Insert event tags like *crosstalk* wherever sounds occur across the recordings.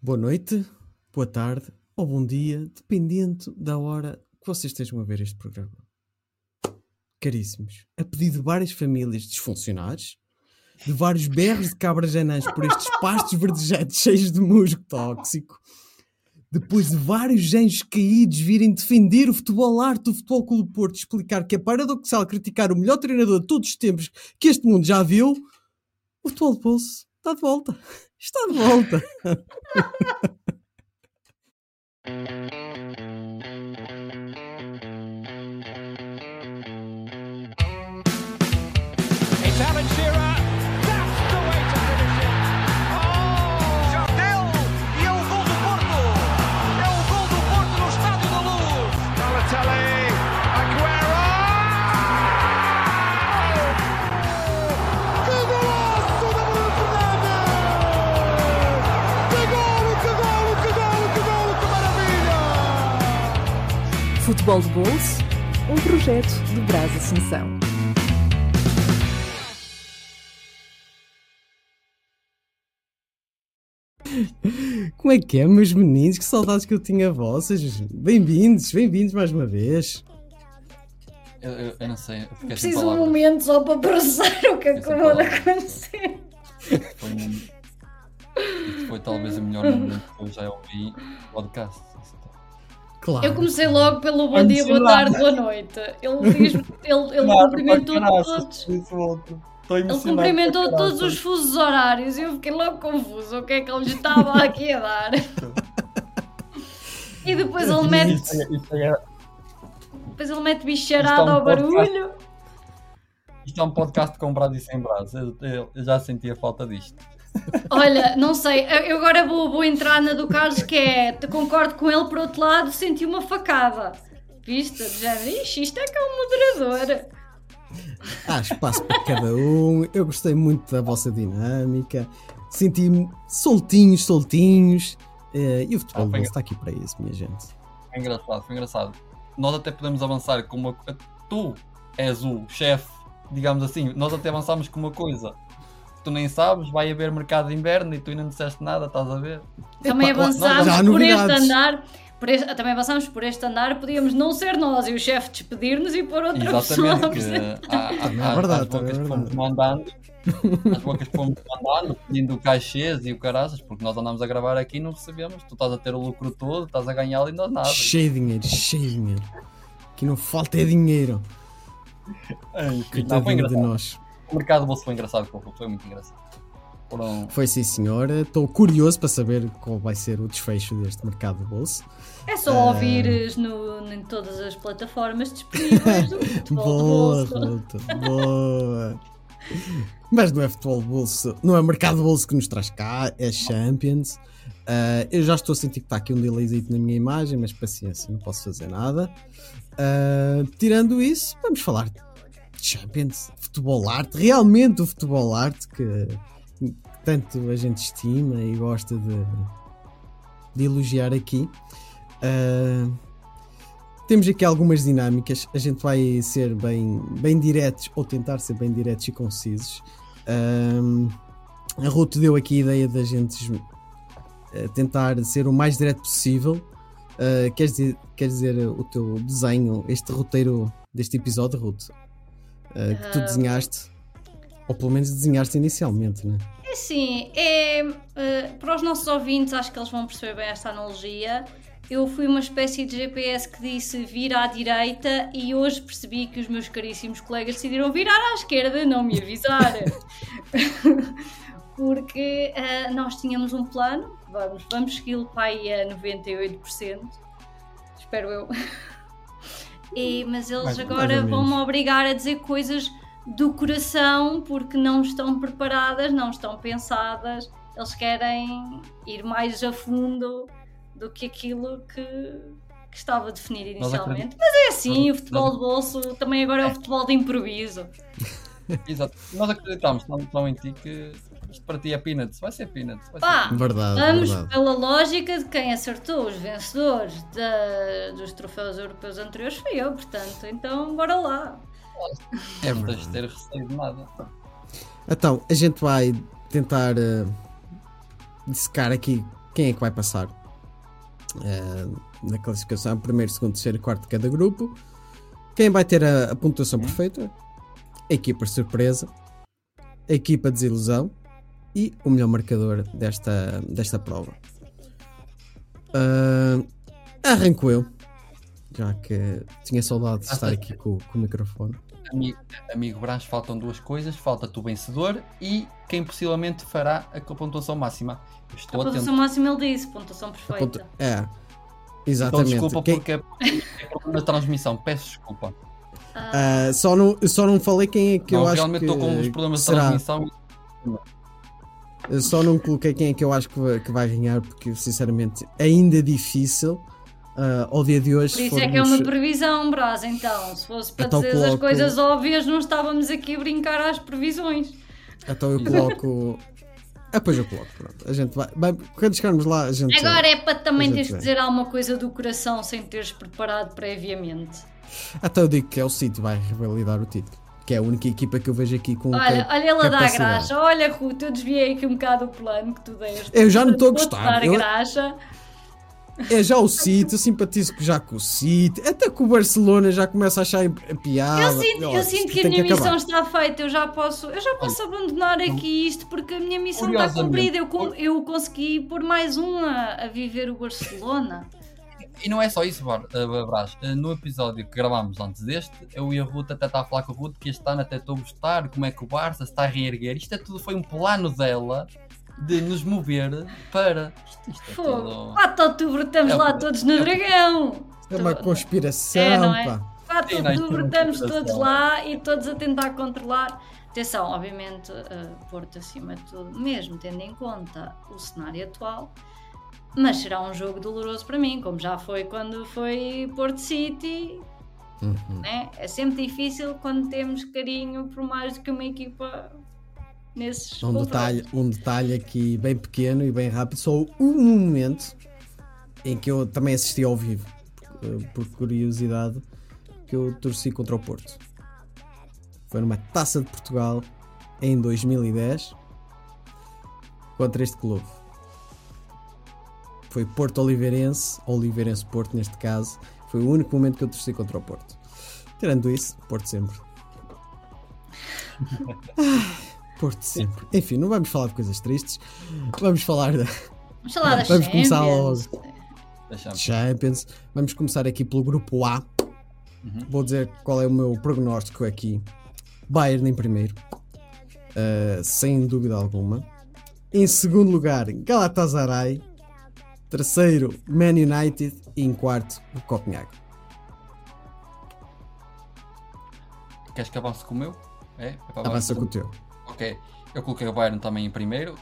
Boa noite, boa tarde ou bom dia, dependendo da hora que vocês estejam a ver este programa. Caríssimos, a pedido de várias famílias disfuncionais, de vários berros de cabras anãs por estes pastos verdejantes cheios de musgo tóxico, depois de vários anjos caídos virem defender o futebol arte do Futebol Clube Porto, explicar que é paradoxal criticar o melhor treinador de todos os tempos que este mundo já viu, o futebol de bolso está de volta. Está de volta. *laughs* Futebol de Bolso, um projeto de Brás Assunção. Como é que é, meus meninos? Que saudades que eu tinha a vocês. Bem-vindos, bem-vindos mais uma vez. Eu, eu- eu não sei, eu Preciso de um momento só para processar o que acabou de palavra. acontecer. Foi, um- foi talvez o melhor momento que eu já ouvi no podcast. Claro. Eu comecei logo pelo bom Antes dia, boa nada. tarde, boa noite. Ele diz ele, ele cumprimentou todos. Estou Ele cumprimentou todos os fusos horários e eu fiquei logo confuso. O que é que ele lhe estava aqui a dar? E depois ele mete, Isto é- isto é- depois ele mete bicharada é um ao barulho. isto é um podcast comprado e sem braços. Eu, eu- eu já sentia falta disto. Olha, não sei, eu agora vou, vou entrar na do Carlos que é, te concordo com ele, por outro lado, senti uma facada. Viste? Género, Ixi, isto é que é um moderador. Há espaço para cada um. Eu gostei muito da vossa dinâmica. Senti-me soltinhos, soltinhos. Eh, e o futebol Ah, está aqui para isso, minha gente. Foi engraçado, foi engraçado. Nós até podemos avançar com uma Tu és o chefe, digamos assim. Nós até avançámos com uma coisa. Tu nem sabes, vai haver mercado de inverno e tu ainda não disseste nada, estás a ver? Também Epá, avançámos por este andar. Por este- também avançámos por este andar, podíamos não ser nós e o chefe despedir-nos e pôr outra Exatamente, pessoa. que há, há, é há- verdade, as bocas é que fomos mandando, as bocas que fomos mandando, pedindo cachês e o caraças, porque nós andamos a gravar aqui e não recebemos. Tu estás a ter o lucro todo, estás a ganhar e nós nada. Cheio de dinheiro, cheio de dinheiro. Que não falta é dinheiro. Foi Coitadinho de engraçado. nós. O mercado bolso foi engraçado, foi foi muito engraçado. Foram, Foi sim, senhora. Estou curioso para saber qual vai ser o desfecho deste mercado de bolso. É só Ah. ouvires no, em todas as plataformas disponíveis do *laughs* futebol de Boa, bolso. Ruta, boa. Mas não é futebol de bolso, não é mercado de bolso que nos traz cá, é Champions. Ah, eu já estou a sentir que está aqui um delayzito na minha imagem, mas paciência, não posso fazer nada. Ah, tirando isso, vamos falar Champions, futebol arte, realmente o futebol arte que, tanto a gente estima e gosta de, de elogiar aqui. Ah, temos aqui algumas dinâmicas. A gente vai ser bem, bem diretos ou tentar ser bem diretos e concisos. Ahm, a Ruth deu aqui a ideia da gente eh, tentar ser o mais direto possível. Ah, queres, dizer, dizer o teu desenho, este roteiro deste episódio, Ruth? Ah, que tu Ah. desenhaste? Ou pelo menos desenhaste inicialmente, né? É assim, é, eh, para os nossos ouvintes, acho que eles vão perceber bem esta analogia. Eu fui uma espécie de GPS que disse vira à direita e hoje percebi que os meus caríssimos colegas decidiram virar à esquerda, não me avisar. *laughs* Porque eh, nós tínhamos um plano, vamos, vamos segui-lo para aí a 98%, espero eu. E, mas eles Mais- agora vão-me obrigar a dizer coisas do coração porque não estão preparadas, não estão pensadas. Eles querem ir mais a fundo do que aquilo que, que estava definido inicialmente. Mas é assim, o futebol de bolso também agora é o futebol de improviso. *laughs* Exato. Nós acreditamos não, não em ti que isto para ti é peanuts. Vai ser peanuts. Vai Pá, Verdade, vamos verdade. pela lógica de quem acertou os vencedores da- dos troféus europeus anteriores foi eu, portanto, então bora lá. ser. Não tens de ter receio de nada. Então, a gente vai tentar eh, dissecar aqui quem é que vai passar eh, na classificação, primeiro, segundo, terceiro e quarto de cada grupo. Quem vai ter a, a pontuação perfeita? A equipa surpresa, a equipa desilusão e o melhor marcador desta, desta prova. Ah, arranco eu, já que tinha saudade de estar aqui com, com o microfone. Amigo, amigo Brás, faltam duas coisas. Falta-te o vencedor e quem possivelmente fará a pontuação máxima. Eu A estou atento. pontuação máxima ele disse, pontuação perfeita. pontu- É, Então, exatamente. desculpa Quem- porque é problema na transmissão. Peço desculpa. ah, só, não, só não falei quem é que Não, eu acho realmente que, estou com os problemas que de será. transmissão. Eu só não coloquei quem é que eu acho que vai, que ganhar, porque sinceramente ainda é difícil. ah, ao dia de hoje, Por isso é que é uma formos- previsão, Brás, então. Se fosse para Então dizer as coloco- coisas óbvias, não estávamos aqui a brincar às previsões. Então eu coloco. *laughs* Ah, pois eu coloco, pronto. A gente vai. vai- quando chegarmos lá, a gente. Agora é para também teres de sei. dizer alguma coisa do coração sem teres preparado previamente. Até eu digo que é o City vai revalidar o título. Que é a única equipa que eu vejo aqui com. Olha, cap- olha ela dá graxa. Olha, Ruth, eu desviei aqui um bocado o plano que tu deste. Eu já não estou a gostar, dar eu- graxa. É já o City, eu simpatizo já com o City. Até que o Barcelona já começa a achar a piada. Eu sinto, eu Olha, sinto isto que a minha acabar. missão está feita, eu já posso, eu já posso abandonar aqui isto porque a minha missão está cumprida. Eu, eu consegui pôr mais um a, a viver o Barcelona. E não é só isso, uh, Brás. Uh, No episódio que gravámos antes deste, eu e a Ruth até estava a falar com a Ruth que este ano até estou a gostar, como é que o Barça se está a reerguer. Isto é tudo foi um plano dela de nos mover para. Isto, isto é Fogo. tudo. 4 de outubro estamos É lá todos no Dragão. É uma conspiração, É, não é? pá. 4 de nós outubro estamos todos lá e todos a tentar controlar. Atenção, obviamente, uh, Porto acima de tudo, mesmo tendo em conta o cenário atual, mas será um jogo doloroso para mim, como já foi quando foi Porto City. Uhum. né? É sempre difícil quando temos carinho por mais do que uma equipa nesses Um confrontos. detalhe, um detalhe aqui bem pequeno e bem rápido, só um momento em que eu também assisti ao vivo, por, por curiosidade, que eu torci contra o Porto. Foi numa taça de Portugal em 2010 contra este clube. Foi Porto Oliveirense, Oliveirense Porto neste caso. Foi o único momento que eu torci contra o Porto. Tirando isso, Porto sempre. *laughs* Porto sempre. Enfim, não vamos falar de coisas tristes. Vamos falar de Vamos falar das Vamos começar Champions. Deixamos. Champions. Vamos começar aqui pelo grupo A. Vou dizer qual é o meu prognóstico aqui. Bayern em primeiro, uh, sem dúvida alguma. Em segundo lugar, Galatasaray. Terceiro, Man United. E em quarto, o Copenhague. Queres que avance com o meu? É? É Avança com o teu. Ok, eu coloquei o Bayern também em primeiro.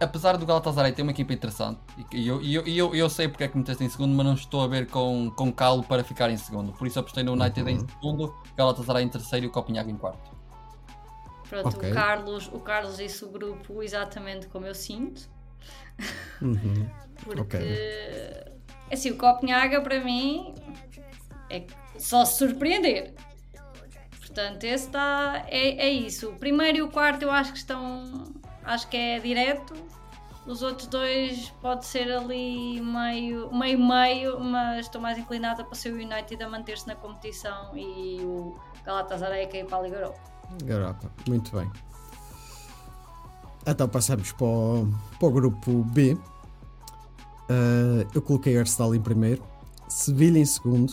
Apesar do Galatasaray ter uma equipa interessante, e eu, e eu, e eu, eu sei porque é que meteste em segundo, mas não estou a ver com, com calo para ficar em segundo. Por isso apostei no United em segundo, Galatasaray em terceiro e o Copenhague em quarto. Pronto, Ok. o, Carlos, o Carlos disse o grupo exatamente como eu sinto. Uhum. *laughs* Porque Ok. assim, o Copenhaga para mim é só se surpreender. Portanto, esse está. É, é isso. O primeiro e o quarto eu acho que estão. Acho que é direto. Os outros dois pode ser ali meio meio, meio mas estou mais inclinada para ser o United a manter-se na competição e o Galatasaray a cair para a Liga Europa. Garota, muito bem. Então passamos para o, para o grupo B. Uh, eu coloquei Arsenal em primeiro, Sevilha em segundo.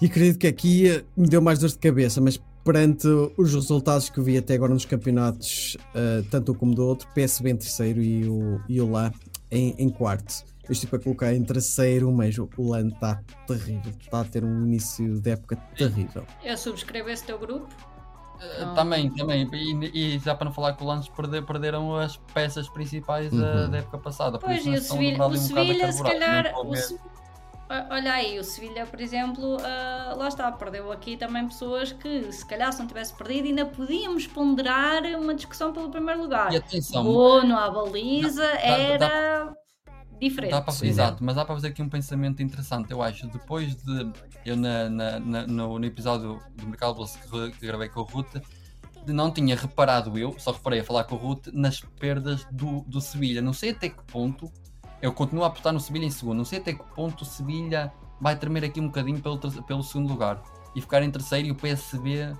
E acredito que aqui uh, me deu mais dor de cabeça, mas perante os resultados que eu vi até agora nos campeonatos, uh, tanto um como do outro, PSV em terceiro e o, e o Lá em, em quarto. Eu estive a colocar em terceiro, mas o o Lan está terrível. Está a ter um início de época terrível. Eu subscrevo esse teu grupo. Uh, Também, também. E, e já para não falar que o Lances perde- perderam as peças principais uh, Uhum. da época passada. Pois, e o Sevilha, o um Sevilha se calhar. Não. Se- Olha aí, o Sevilha, por exemplo, ah, lá está, perdeu aqui também pessoas que, se calhar, se não tivesse perdido, ainda podíamos ponderar uma discussão pelo primeiro lugar. E atenção, Bono à baliza Dá- dá- era diferente. Para, exato, mas dá para fazer aqui um pensamento interessante, eu acho. Depois de eu na, na- na- no, no episódio do Mercado Bolsa que, que gravei com o Ruth, não tinha reparado eu, só reparei a falar com o Ruth, nas perdas do, do Sevilha. Não sei até que ponto, eu continuo a apostar no Sevilha em segundo, não sei até que ponto o Sevilha vai tremer aqui um bocadinho pelo, pelo segundo lugar e ficar em terceiro e o PSV.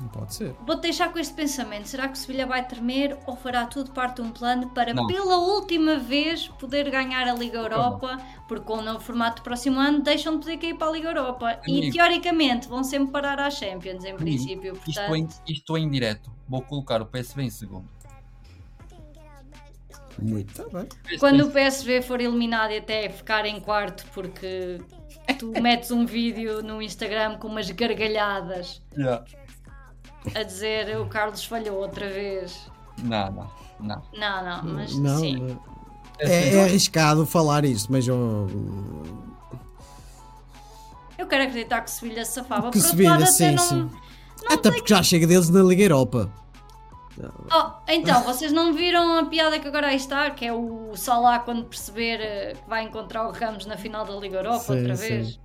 Não pode ser. Vou-te deixar com este pensamento. Será que o Sevilha vai tremer ou fará tudo parte de um plano para, Não. pela última vez, poder ganhar a Liga Europa? Porque com o novo formato do próximo ano, deixam de poder cair para a Liga Europa. E Amigo. teoricamente vão sempre parar às Champions, em Amigo, princípio. Isto Portanto, em, isto em direto. Vou colocar o PSV em segundo. Muito tá bem. quando o PSV for eliminado e até ficar em quarto, porque tu metes um vídeo no Instagram com umas gargalhadas *laughs* Yeah. A dizer o Carlos falhou outra vez. Não, não, não. Não, não, mas Não, sim. é, é arriscado falar isto, mas eu. Eu quero acreditar que o Sevilha se safava. Que Por outro Sevilha, até sim, não... sim. Até porque já chega deles na Liga Europa. Oh, então, vocês não viram a piada que agora aí está, que é o Salah quando perceber eh, que vai encontrar o Ramos na final da Liga Europa Sim, outra sim. vez?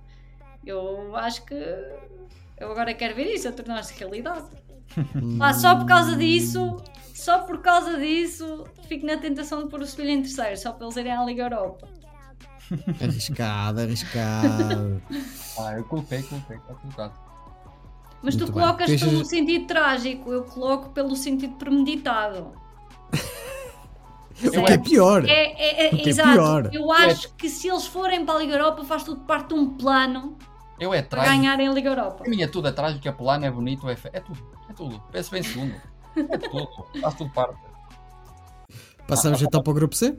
Eu acho que eu agora quero ver isso a tornar-se realidade. Pá, só por causa disso, só por causa disso, fico na tentação de pôr o Sevilha em terceiro, só para eles irem à Liga Europa. Arriscado, arriscado. Ah, eu coloquei, coloquei, está colocado. Mas Muito tu bem. colocas Deixas- pelo sentido trágico, eu coloco pelo sentido premeditado. o que é pior. É, é, é, O que é exato. pior. Eu acho que se eles forem para a Liga Europa, faz tudo parte de um plano Eu é para trágico. ganharem a Liga Europa. Para mim é tudo, é trágico, é plano, é bonito, é, fe... é tudo. Tudo. PSV em segundo. É tudo. Faz tudo parte. Passamos então para o grupo C.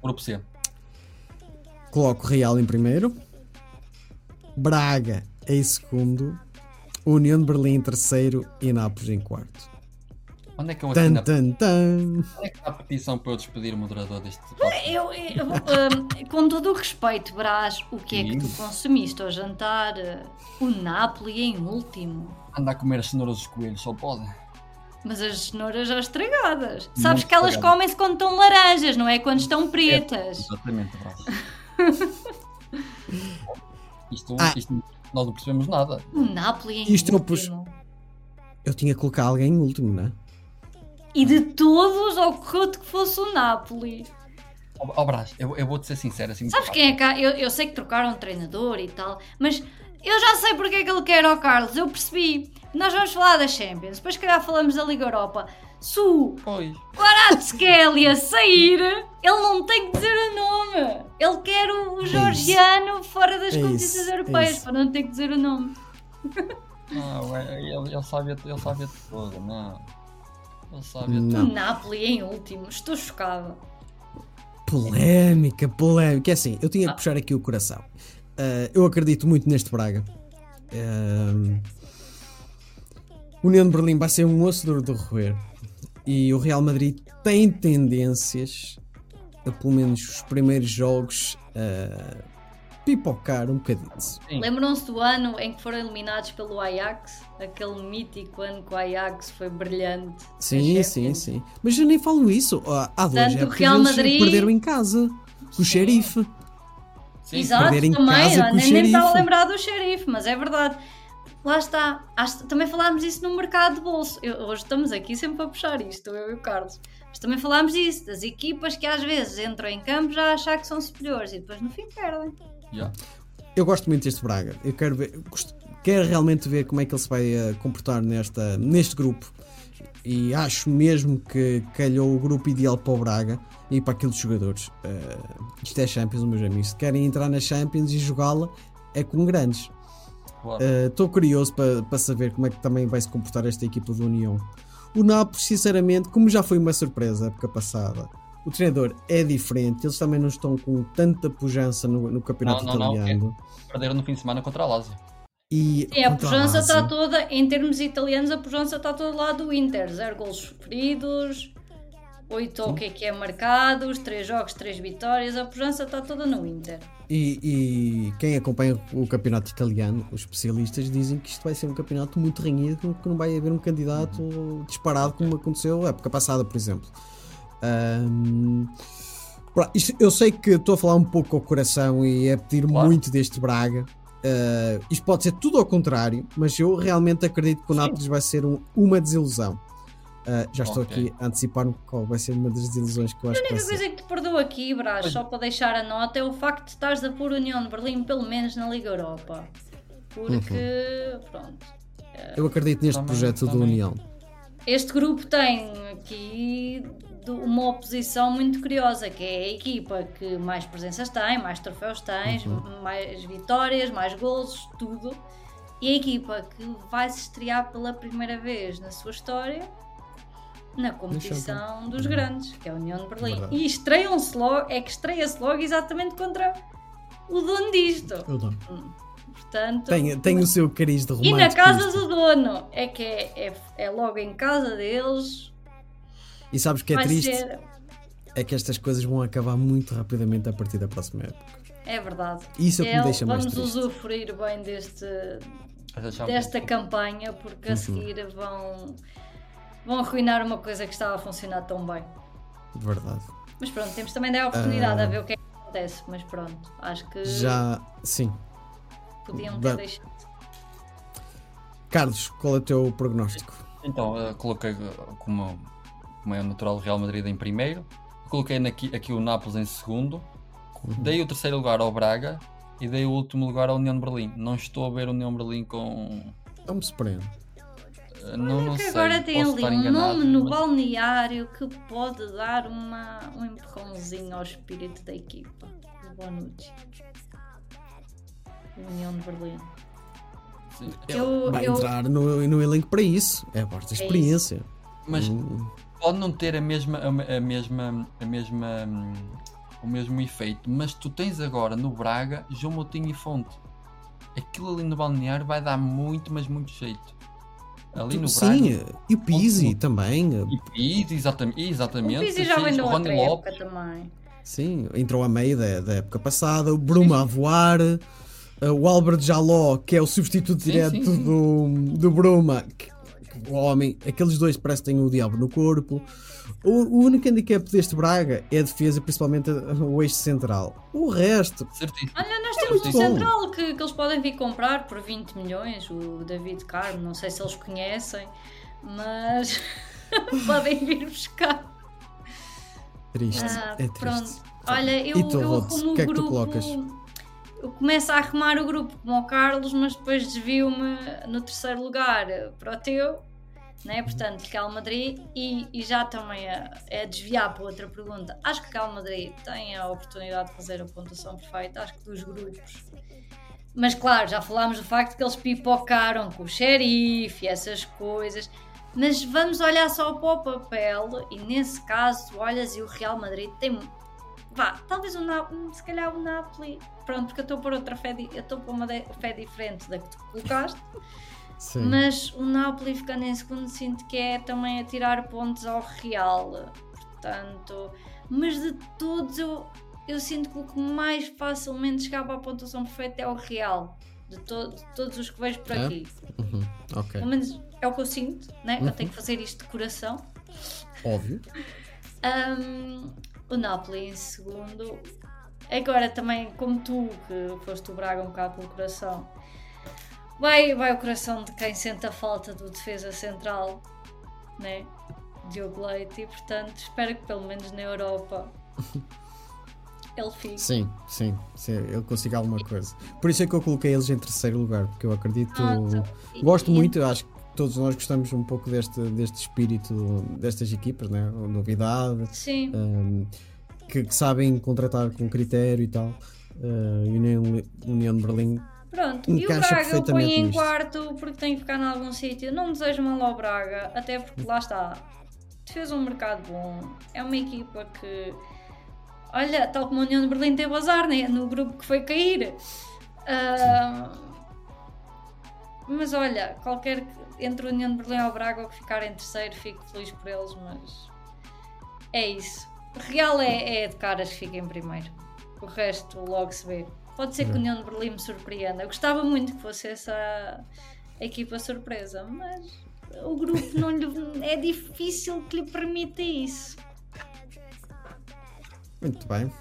Grupo C. Coloco Real em primeiro. Braga em segundo. União de Berlim em terceiro e Nápoles em quarto. Onde é que eu Tan, assino a... tan, tan. Onde é que está a petição para eu despedir o moderador deste Eu, eu- hum, com todo o respeito, Brás, o que é que tu consumiste ao jantar? O Napoli em último. Anda a comer as cenouras dos coelhos, só pode. Mas as cenouras já estragadas. Sabes Muito que elas comem-se quando estão laranjas, não é quando estão pretas. Exatamente, braço. *laughs* isto, Ah. isto, nós não percebemos nada. O Napoli em Isto eu pus- último. Eu tinha que colocar alguém em último, não é? E de todos, ocorreu-te que fosse o Napoli. Ó ó, Brás, eu, eu vou-te ser sincero assim. Sabes quem é cá? Eu, eu sei que trocaram um treinador e tal, mas eu já sei porque é que ele quer ao Carlos. Eu percebi. Nós vamos falar da Champions, depois, calhar, falamos da Liga Europa. Se o. Kvaratskhelia sair, ele não tem que dizer o nome. Ele quer o, o Georgiano fora das É competições isso, é europeias, isso. para não ter que dizer o nome. Não, é- ele, ele sabe, ele sabe a toda, não. Ele sabe a Não. O Napoli em último. Estou chocada. Polémica, polémica. É assim, eu tinha que puxar aqui o coração. Ah, eu acredito muito neste Braga. Ah, União de Berlim vai ser um osso duro de roer. E o Real Madrid tem tendências, a pelo menos os primeiros jogos, a pipocar um bocadinho. Lembram-se do ano em que foram eliminados pelo Ajax? Aquele mítico ano que o Ajax foi brilhante. Sim, sim, sim. Mas eu nem falo isso. Ah, Há dois Portanto, o épocas Real eles Madrid- perderam em casa. Com o xerife. Sim, Exato, também. casa nem, nem estava a lembrar do xerife, mas é verdade. Lá está. Acho- também falámos isso no mercado de bolso. Eu- hoje estamos aqui sempre a puxar isto, eu e o Carlos. Mas também falámos disso, das equipas que às vezes entram em campo já a achar que são superiores e depois no fim perdem. Yeah. Eu gosto muito deste Braga. Eu quero ver, quero realmente ver como é que ele se vai eh, comportar nesta, neste grupo. E acho mesmo que calhou o grupo ideal para o Braga e para aqueles jogadores. Eh, isto é Champions, meus amigos. Se querem entrar na Champions e jogá-la, é com grandes. Claro. Estou curioso para para saber como é que também vai se comportar esta equipa do União. O Napoli, sinceramente, como já foi uma surpresa a época passada, o treinador é diferente. Eles também não estão com tanta pujança no, no campeonato Não, não, não, italiano. Perderam no fim de semana contra a Lazio. E E a pujança está toda, em termos italianos, a pujança está toda lá do Inter. Zero golos sofridos, oito ou o que é que é marcados, três jogos, três vitórias. A pujança está toda no Inter. E, e quem acompanha o campeonato italiano, os especialistas dizem que isto vai ser um campeonato muito renhido, que não vai haver um candidato disparado como aconteceu na época passada, por exemplo. Isto- eu sei que estou a falar um pouco ao coração e é pedir Claro. muito deste Braga, eh, isto pode ser tudo ao contrário, mas eu realmente acredito que o Nápoles vai ser um- uma desilusão. Eh, já estou aqui a antecipar-me qual vai ser uma das desilusões que eu acho A que vai única ser. coisa que te perdoo aqui, Brás, só para deixar a nota, é o facto de estares a pôr a União de Berlim pelo menos na Liga Europa. Porque, pronto. Eu acredito neste Também- projeto do também. União. Este grupo tem aqui do- uma oposição muito curiosa, que é a equipa que mais presenças tem, mais troféus tem, mais vitórias, mais golos, tudo. E a equipa que vai se estrear pela primeira vez na sua história na competição dos grandes, que é a União de Berlim. Verdade. E estreiam-se logo, é que estreia-se logo exatamente contra o dono disto. Eu dou. Portanto, Tem, tem o seu cariz de e romântico. na casa do dono, é que é, é, é logo em casa deles, E sabes o que é vai triste? ser. É que estas coisas vão acabar muito rapidamente a partir da próxima época. É verdade. Isso é o que me deixa mais vamos triste. usufruir bem deste, desta campanha, porque Uhum. a seguir vão, vão arruinar uma coisa que estava a funcionar tão bem. Verdade. Mas pronto, temos também a oportunidade Ah. a ver o que é que acontece. Mas pronto, acho que Já, sim. podiam ter deixado. Carlos, qual é o teu prognóstico? Então, coloquei como, como é natural o Real Madrid em primeiro, coloquei aqui, aqui o Nápoles em segundo, dei o terceiro lugar ao Braga e dei o último lugar à União de Berlim. Não estou a ver a União de Berlim com. Não me surpreende. eh, Não, não que sei, agora tem posso ali um nome no mas- balneário que pode dar uma, um empurrãozinho ao espírito da equipa. O Bonucci. União de Berlim. sim. Eu, Vai eu, entrar no, no elenco para isso. É a parte da isso. experiência. Mas Hum, pode não ter a mesma, a, me- a mesma, a mesma, hum, o mesmo efeito, mas tu tens agora no Braga João Moutinho e Fonte. Aquilo ali no balneário vai dar muito, mas muito jeito. Ali no sim, Braga. e o Pizzi também. E Pizzi, exatamente. o exatamente. Pizzi já vem Sim, da o outra época Lopes. também. Sim, entrou a meio da, da época passada. O Bruma a voar. uh, o Albert Jaló, que é o substituto Sim, direto sim, sim. Do, do Bruma. que o homem, aqueles dois parece que têm o diabo no corpo. O, o único handicap deste Braga é a defesa, principalmente o eixo central. O resto, Certíssimo. Olha, nós temos muito um bom. central que, que eles podem vir comprar por 20 milhões, o David Carmo, não sei se eles conhecem, mas *laughs* podem vir buscar. triste. Ah, é triste. pronto. Olha, eu, E tu, eu Rhodes, arrumo o o que é que tu grupo. colocas? Eu começo a arrumar o grupo como o Carlos, mas depois desvio-me no terceiro lugar para o teu, né? portanto, Real Madrid, e, e já também a, a desviar para outra pergunta. Acho que Real Madrid tem a oportunidade de fazer a pontuação perfeita, acho que dos grupos. Mas claro, já falámos do facto que eles pipocaram com o xerife e essas coisas. Mas vamos olhar só para o papel e nesse caso tu olhas e o Real Madrid tem. Vá, talvez o Napoli, se calhar o Napoli. Pronto, porque eu estou por outra fé, eu estou por uma de- fé diferente da que tu colocaste. Sim. Mas o Napoli ficando em segundo sinto que é também a tirar pontos ao Real. Portanto, mas de todos eu, eu sinto que o que mais facilmente chegava à pontuação perfeita é o Real. De, to- de todos os que vejo por É? aqui. Uhum, ok, Pelo menos é o que eu sinto, né? Uhum. Eu tenho que fazer isto de coração. óbvio. *laughs* Um, o Napoli em segundo. Agora também, como tu, que foste o Braga um bocado pelo coração, vai, vai o coração de quem sente a falta do defesa central, né? Diogo Leite, e portanto espero que pelo menos na Europa *laughs* ele fique. Sim, sim, sim, ele consiga alguma coisa. Por isso é que eu coloquei eles em terceiro lugar, porque eu acredito. E- Gosto e- muito, eu acho que todos nós gostamos um pouco deste, deste espírito destas equipas, né? Novidade, Sim, um, que, que sabem contratar com critério e tal. Uh, União, União de Berlim. pronto. E o Braga eu ponho em nisto. quarto porque tem que ficar em algum sítio. Não desejo mal ao Braga, até porque lá está. Fez um mercado bom. É uma equipa que. Olha, tal como a União de Berlim teve azar né? no grupo que foi cair. Ah, mas olha, qualquer que- entre a União de Berlim ou o Braga ou que ficar em terceiro, fico feliz por eles, mas é isso. Real é, é de caras que fica em primeiro. O resto logo se vê. Pode ser que a União de Berlim me surpreenda. Eu gostava muito que fosse essa a equipa surpresa, mas o grupo não lhe, *laughs* é difícil que lhe permita isso. Muito bem.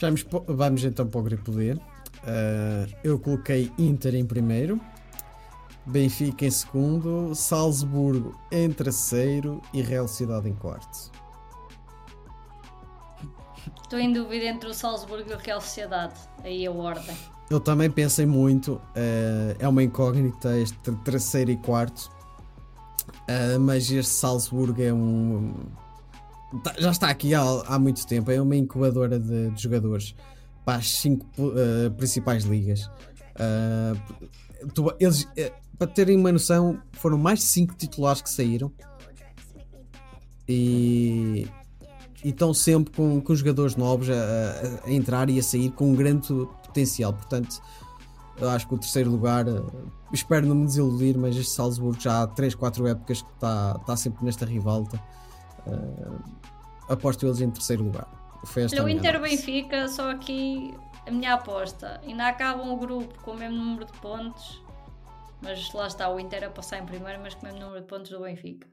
Vamos, vamos então para o grupo D. Ah, eu coloquei Inter em primeiro, Benfica em segundo, Salzburgo em terceiro e Real Sociedade em quarto. Estou em dúvida entre o Salzburgo e o Real Sociedade. Aí a ordem. Eu também pensei muito, eh, é uma incógnita este terceiro e quarto, eh, mas este Salzburgo é um. tá- Já está aqui há, há muito tempo, é uma incubadora de, de jogadores para as cinco eh, principais ligas. Tu- eles, para terem uma noção, foram mais de 5 titulares que saíram e, estão sempre com, com jogadores novos a, a- a entrar e a sair com um grande potencial. Portanto, eu acho que o terceiro lugar, eh, espero não me desiludir, mas este Salzburgo já há 3, 4 épocas que está, sempre nesta rivalta. Eh, aposto eles em terceiro lugar. Foi esta Olha, a o Inter análise. Benfica, só aqui a minha aposta. Ainda acabam o grupo com o mesmo número de pontos, mas lá está o Inter a passar em primeiro, mas com o mesmo número de pontos do Benfica.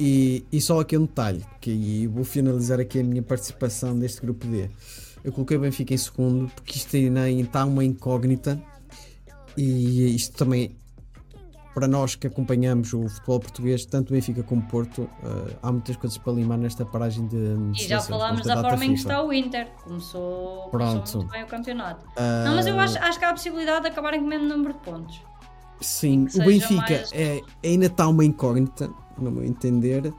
E, e só aqui um detalhe, que aí vou finalizar aqui a minha participação neste grupo D. Eu coloquei o Benfica em segundo, porque isto ainda está uma incógnita e isto também, para nós que acompanhamos o futebol português, tanto Benfica como Porto, eh, há muitas coisas para limar nesta paragem de, E já falámos da forma em que está o Inter. Começou, começou muito bem o campeonato. Ah, Não, mas eu acho, acho que há a possibilidade de acabarem com o mesmo número de pontos. Sim, o Benfica mais- é, ainda está uma incógnita, no meu entender.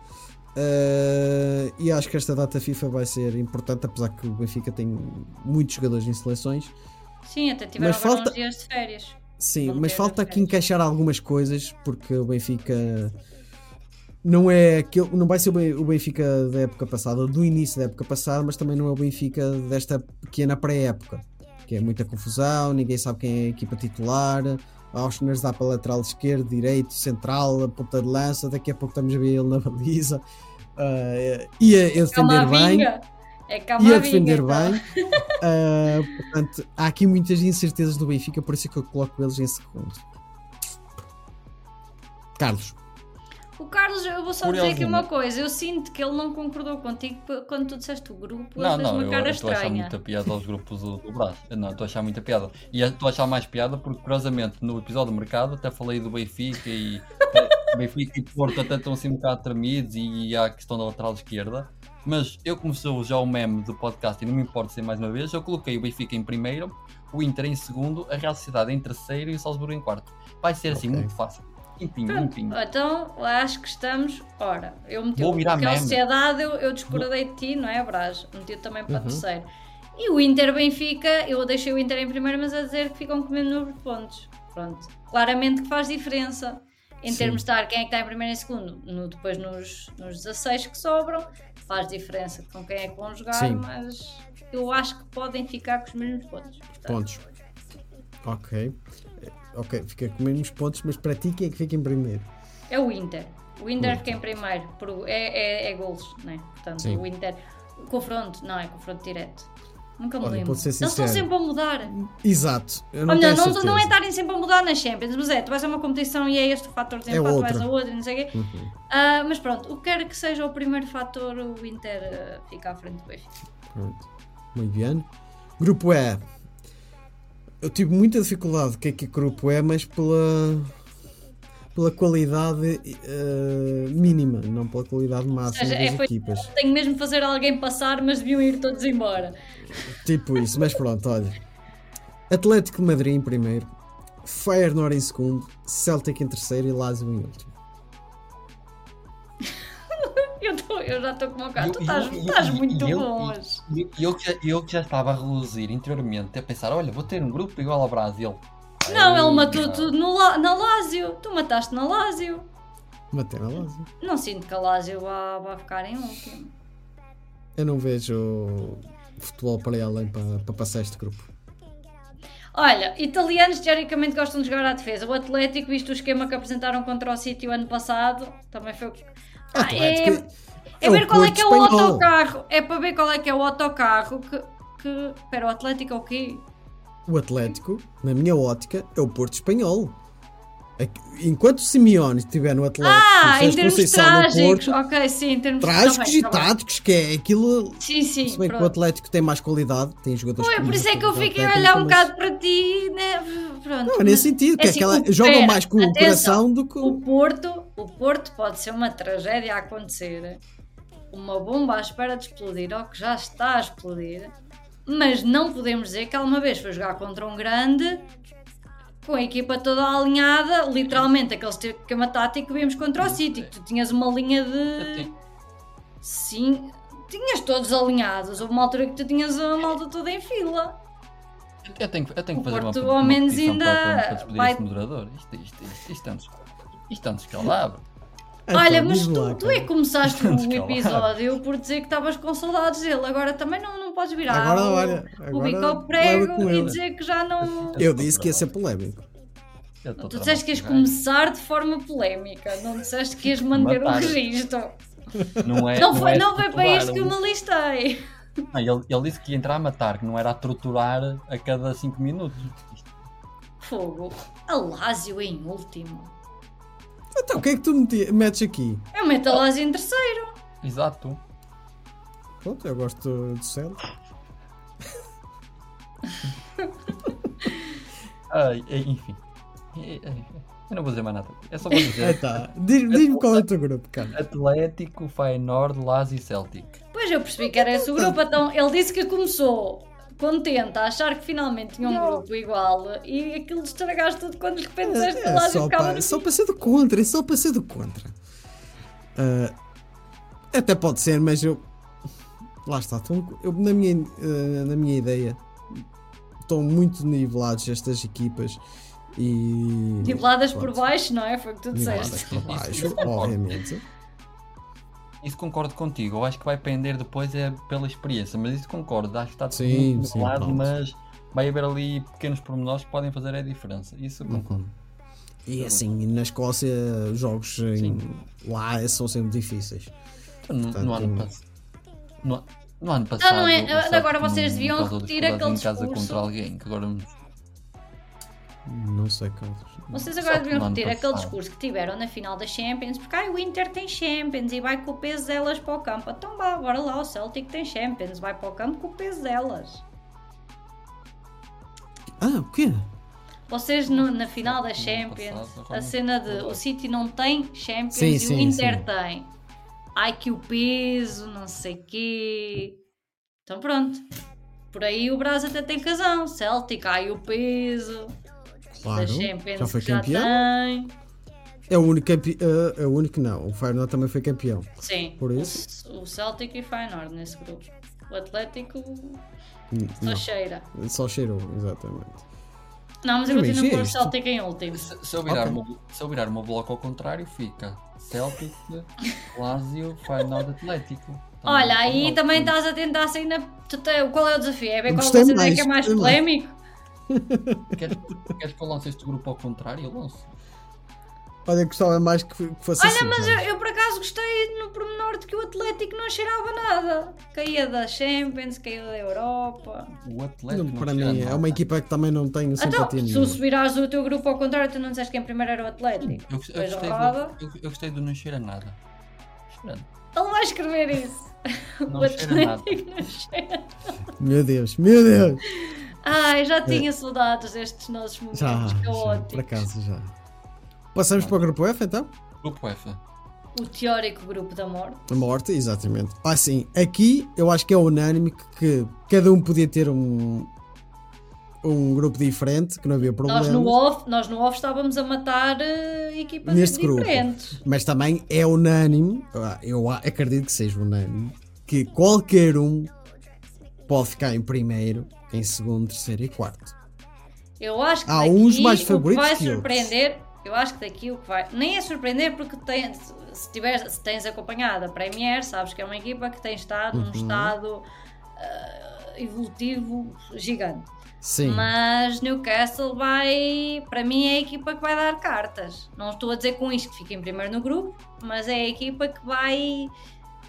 eh, e acho que esta data FIFA vai ser importante, apesar que o Benfica tem muitos jogadores em seleções. Sim, até tiveram Mas falta- dias de férias. Sim, mas falta aqui encaixar algumas coisas, porque o Benfica não é aquele, não vai ser o Benfica da época passada, do início da época passada, mas também não é o Benfica desta pequena pré-época, que é muita confusão, ninguém sabe quem é a equipa titular. Auschner dá para lateral esquerdo, direito, central, a ponta de lança. Daqui a pouco estamos a ver ele na baliza. Ah, ia, ia defender bem. É ia Camavinga. defender então. bem. *laughs* Ah, portanto, há aqui muitas incertezas do Benfica, por isso é que eu coloco eles em segundo. Carlos, O Carlos, eu vou só dizer aqui uma coisa. Eu sinto que ele não concordou contigo quando tu disseste o grupo. Não, não, uma eu cara estou a achar muita piada aos grupos do, do Brás. Não, estou a achar muita piada. E estou a achar mais piada porque, curiosamente, no episódio do mercado até falei do Benfica e *laughs* Benfica e Porto até estão assim um bocado tremidos e há a questão da lateral esquerda. Mas eu, como sou já o meme do podcast e não me importa ser mais uma vez, eu coloquei o Benfica em primeiro, o Inter em segundo, a Real Sociedade em terceiro e o Salzburgo em quarto. Vai ser assim Ok. muito fácil. Limpinho, Pronto, limpinho. então acho que estamos. Ora, eu meti Vou o virar porque a meme. sociedade, eu, eu discordei de ti, não é, Brás? Meti também para Uhum. terceiro. E o Inter Benfica, eu deixei o Inter em primeiro, mas a dizer que ficam com o mesmo número de pontos. Pronto. Claramente que faz diferença. Em Sim. termos de estar quem é que está em primeiro e em segundo, no- depois nos, nos 16 que sobram, faz diferença com quem é que vão jogar, Sim. mas eu acho que podem ficar com os mesmos pontos. Portanto, pontos. Ok. Ok, fica com menos pontos, mas para ti quem é que fica em primeiro? É o Inter. O Inter fica em primeiro. por- é, é, é golos, não é? Portanto, Sim. o Inter. Confronto, não é confronto direto. Nunca me Olha, lembro. Eles estão sempre a mudar. Exato. Eu não Olha, tenho não, não é estarem sempre a mudar nas Champions, mas é, tu vais a uma competição e é este o fator de É empate, outra. vais a outro, e não sei o quê. Uhum. Ah, mas pronto, o que quer que seja o primeiro fator, o Inter ah, fica à frente do Benfica. Pronto. Muito bem. Grupo E. Eu tive muita dificuldade que é que é grupo E, mas pela, pela qualidade eh, mínima, não pela qualidade máxima seja, das é, foi- equipas. Tenho mesmo de fazer alguém passar, mas deviam ir todos embora. Tipo isso, mas pronto, olha. Atlético de Madrid em primeiro, Feyenoord em segundo, Celtic em terceiro e Lazio em último. Eu, tô- eu já estou com uma cara. Tu eu- estás, eu- estás e- muito eu- bom hoje. Eu, que já- eu que já estava a reluzir interiormente, a pensar, olha, vou ter um grupo igual ao Brasil. Não, ele matou não. tudo no, na Lásio. Tu mataste na Lásio. Matei na Lazio. Não sinto que a Lásio vá, vá ficar em último. Eu não vejo futebol para ir além para, para passar este grupo. Olha, italianos teoricamente gostam de jogar à defesa. O Atlético, visto o esquema que apresentaram contra o City o ano passado, também foi o que. Ah, é, Atlético é o ver qual é que é o espanhol. autocarro. É para ver qual é que é o autocarro que. que... Espera, o Atlético é o quê? O Atlético, na minha ótica, é o Porto Espanhol. Aqui- Enquanto o Simeone estiver no Atlético, Ah, em termos Conceição trágicos. Porto, Ok, sim, em termos trágicos tá bem, e tá táticos, que é aquilo. Sim, sim. Se bem que o. Atlético tem mais qualidade, tem jogadores com por isso é que eu fiquei a olhar um bocado para ti, né? Pronto. Não, é mas- nesse sentido, que é assim, aquela, jogam mais com o coração do que O o. Porto, o Porto pode ser uma tragédia a acontecer. Uma bomba à espera de explodir, ou que já está a explodir. Mas não podemos dizer que alguma vez foi jogar contra um grande com a equipa toda alinhada, literalmente aquele esquema tático que vimos contra o City, que tu tinhas uma linha de. Assim, Sim, tinhas todos alinhados. Houve uma altura que tu tinhas a malta toda em fila. Eu tenho, eu tenho que fazer uma, Porto, uma ao menos, ainda para, para, para vai- moderador. Isto, isto, isto, isto, é isto é um descalabro. Olha, Então, mas diz tu, lá, tu é que começaste *laughs* o episódio por dizer que estavas com saudades dele. Agora também não, não podes virar Agora, o, olha, o agora bico ao prego com e dizer que já não. Eu disse que ia ser polémico. Tu disseste que ias começar de forma polémica, não disseste que ias manter o registro. Não, é, Não foi, é não foi para isto que eu me alistei. disse- Não, ele, ele disse que ia entrar a matar, que não era a torturar a cada 5 minutos. Fogo. A Lásio em último. Então, o que é que tu meti- metes aqui? Eu meto a Lásio em terceiro. Exato. Pronto, eu gosto do céu. *laughs* Ai, ai, enfim. Eu não vou dizer mais nada. É só vou É, dizer *laughs* tá. Diz- Diz-me qual é o teu grupo, cara. Atlético, Feyenoord, Lazio e Celtic. Pois eu percebi que era esse o grupo, então ele disse que começou contente a achar que finalmente tinha um grupo igual e aquilo estragaste tudo quando de repente disseste que É, o Lásio só, ficava para, só para ser do contra, é só para ser do contra. Ah, até pode ser, mas eu. Lá está, eu, na, minha, ah, na minha ideia, estão muito nivelados estas equipas e. Niveladas por baixo, não é? Foi o que tu Niveladas disseste. por baixo, obviamente. *laughs* Isso concordo contigo. Eu acho que vai pender depois é pela experiência, mas isso concordo. Acho que está tudo Sim, muito sim, nivelado, pronto. mas vai haver ali pequenos pormenores que podem fazer a diferença. Isso eu concordo. E assim, na Escócia, jogos em- lá são sempre difíceis. No, no Portanto, ano passado. No, no ano passado. não é- agora vocês deviam repetir aquele em casa discurso. contra alguém. Que agora não- sei, Carlos. Vocês agora deviam repetir aquele passado. discurso que tiveram na final da Champions, porque ai, o Inter tem Champions e vai com o peso delas para o campo. Então vá, bora lá, o Celtic tem Champions, vai para o campo com o peso delas. Ah, o quê? Vocês no- na final da Champions, passado, agora a cena de o City não tem Champions Sim, e sim, o Inter sim. tem. Ai que o peso, não sei quê. Então pronto. Por aí o Brás até tem razão. Celtic, ai o peso. Claro, da Champions já foi já campeão. tem. É o único campeão. é o único não. O Feyenoord também foi campeão. Sim, Por o- isso? O, Celtic e Feyenoord nesse grupo. O Atlético N- só Não, cheira. só cheirou, exatamente. Não, mas eu Mas continuo é com o. Celtic em último. Se, se eu virar Ok. uma, se eu virar uma bloco ao contrário, fica Celtic, Lazio, Feyenoord, Atlético. Também Olha, aí mal. também estás a tentar sair na. tu te- Qual é o desafio? É ver Eu qual é mais, que é mais. polémico? Queres, queres que eu lance este grupo ao contrário? Eu lanço. Olha, gostava mais que, que fosse Olha, assim. mas eu, sabes? eu por acaso gostei no pormenor de que o Atlético não cheirava nada. Caía da Champions, caía da Europa. O Atlético. Não, para mim é nada. uma equipa que também não tenho Então, simpatia se nenhuma. tu virares o teu grupo ao contrário, tu não disseste que em primeiro era o Atlético. Eu, eu, Depois gostei do, eu, eu gostei do não cheira nada. Cheirando. Ele vai escrever isso. Não *laughs* o cheira nada. Atlético não cheira. Meu Deus, meu Deus! Ai, já tinha saudades destes nossos momentos Já, já, por caóticos. acaso já. Passamos para o grupo F então? Grupo F. O teórico grupo da morte. A morte, exatamente. Ah, sim, aqui eu acho que é unânime que, cada um podia ter um, um grupo diferente, que não havia problemas. Nós no, off, nós no off estávamos a matar eh, equipas Neste grupo. diferentes. Mas também é unânime, ah, eu acredito que seja unânime, que qualquer um pode ficar em primeiro, em segundo, terceiro e quarto. Eu acho que Há uns mais favoritos vai surpreender, eu acho que daqui o que vai. Nem é surpreender porque tem- se, tiveres, se tens acompanhado a Premier, sabes que é uma equipa que tem estado Uhum. num estado ah, evolutivo gigante. Sim, Mas Newcastle vai, para mim, é a equipa que vai dar cartas. Não estou a dizer com isto que fica em primeiro no grupo, mas é a equipa que vai,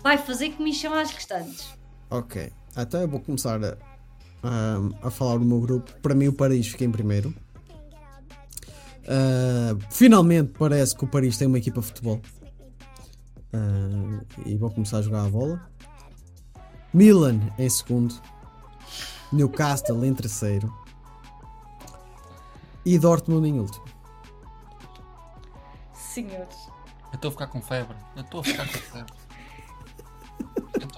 vai fazer que me chamem as restantes. ok. Então eu vou começar a, a, falar do meu grupo. Para mim, o Paris fica em primeiro. Ah, finalmente parece que o Paris tem uma equipa de futebol. Ah, e vão começar a jogar a bola. Milan em segundo. Newcastle em terceiro. E Dortmund em último. Senhores, Eu estou a ficar com febre. Eu estou a ficar com febre.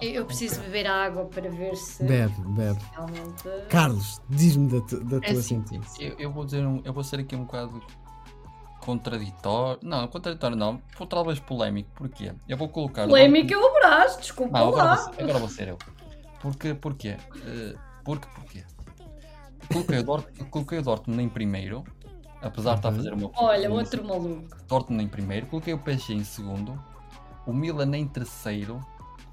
Eu preciso beber água para ver se Bebe, bebe. realmente. Carlos, diz-me da, tu- da É tua assim, sentença. eu, eu vou dizer um, eu vou ser aqui um bocado contraditório. Não, contraditório não. Por talvez polémico. Porquê? Eu vou colocar. o Polémica é o braço, desculpa Não, agora vou, ser- agora vou ser eu. Porque, porquê? Eh, porque, porquê? Coloquei o, Dort, coloquei o Dortmund em primeiro, apesar de estar a fazer uma Olha, outro maluco. Dortmund em primeiro, coloquei o PSG em segundo, o Milan em terceiro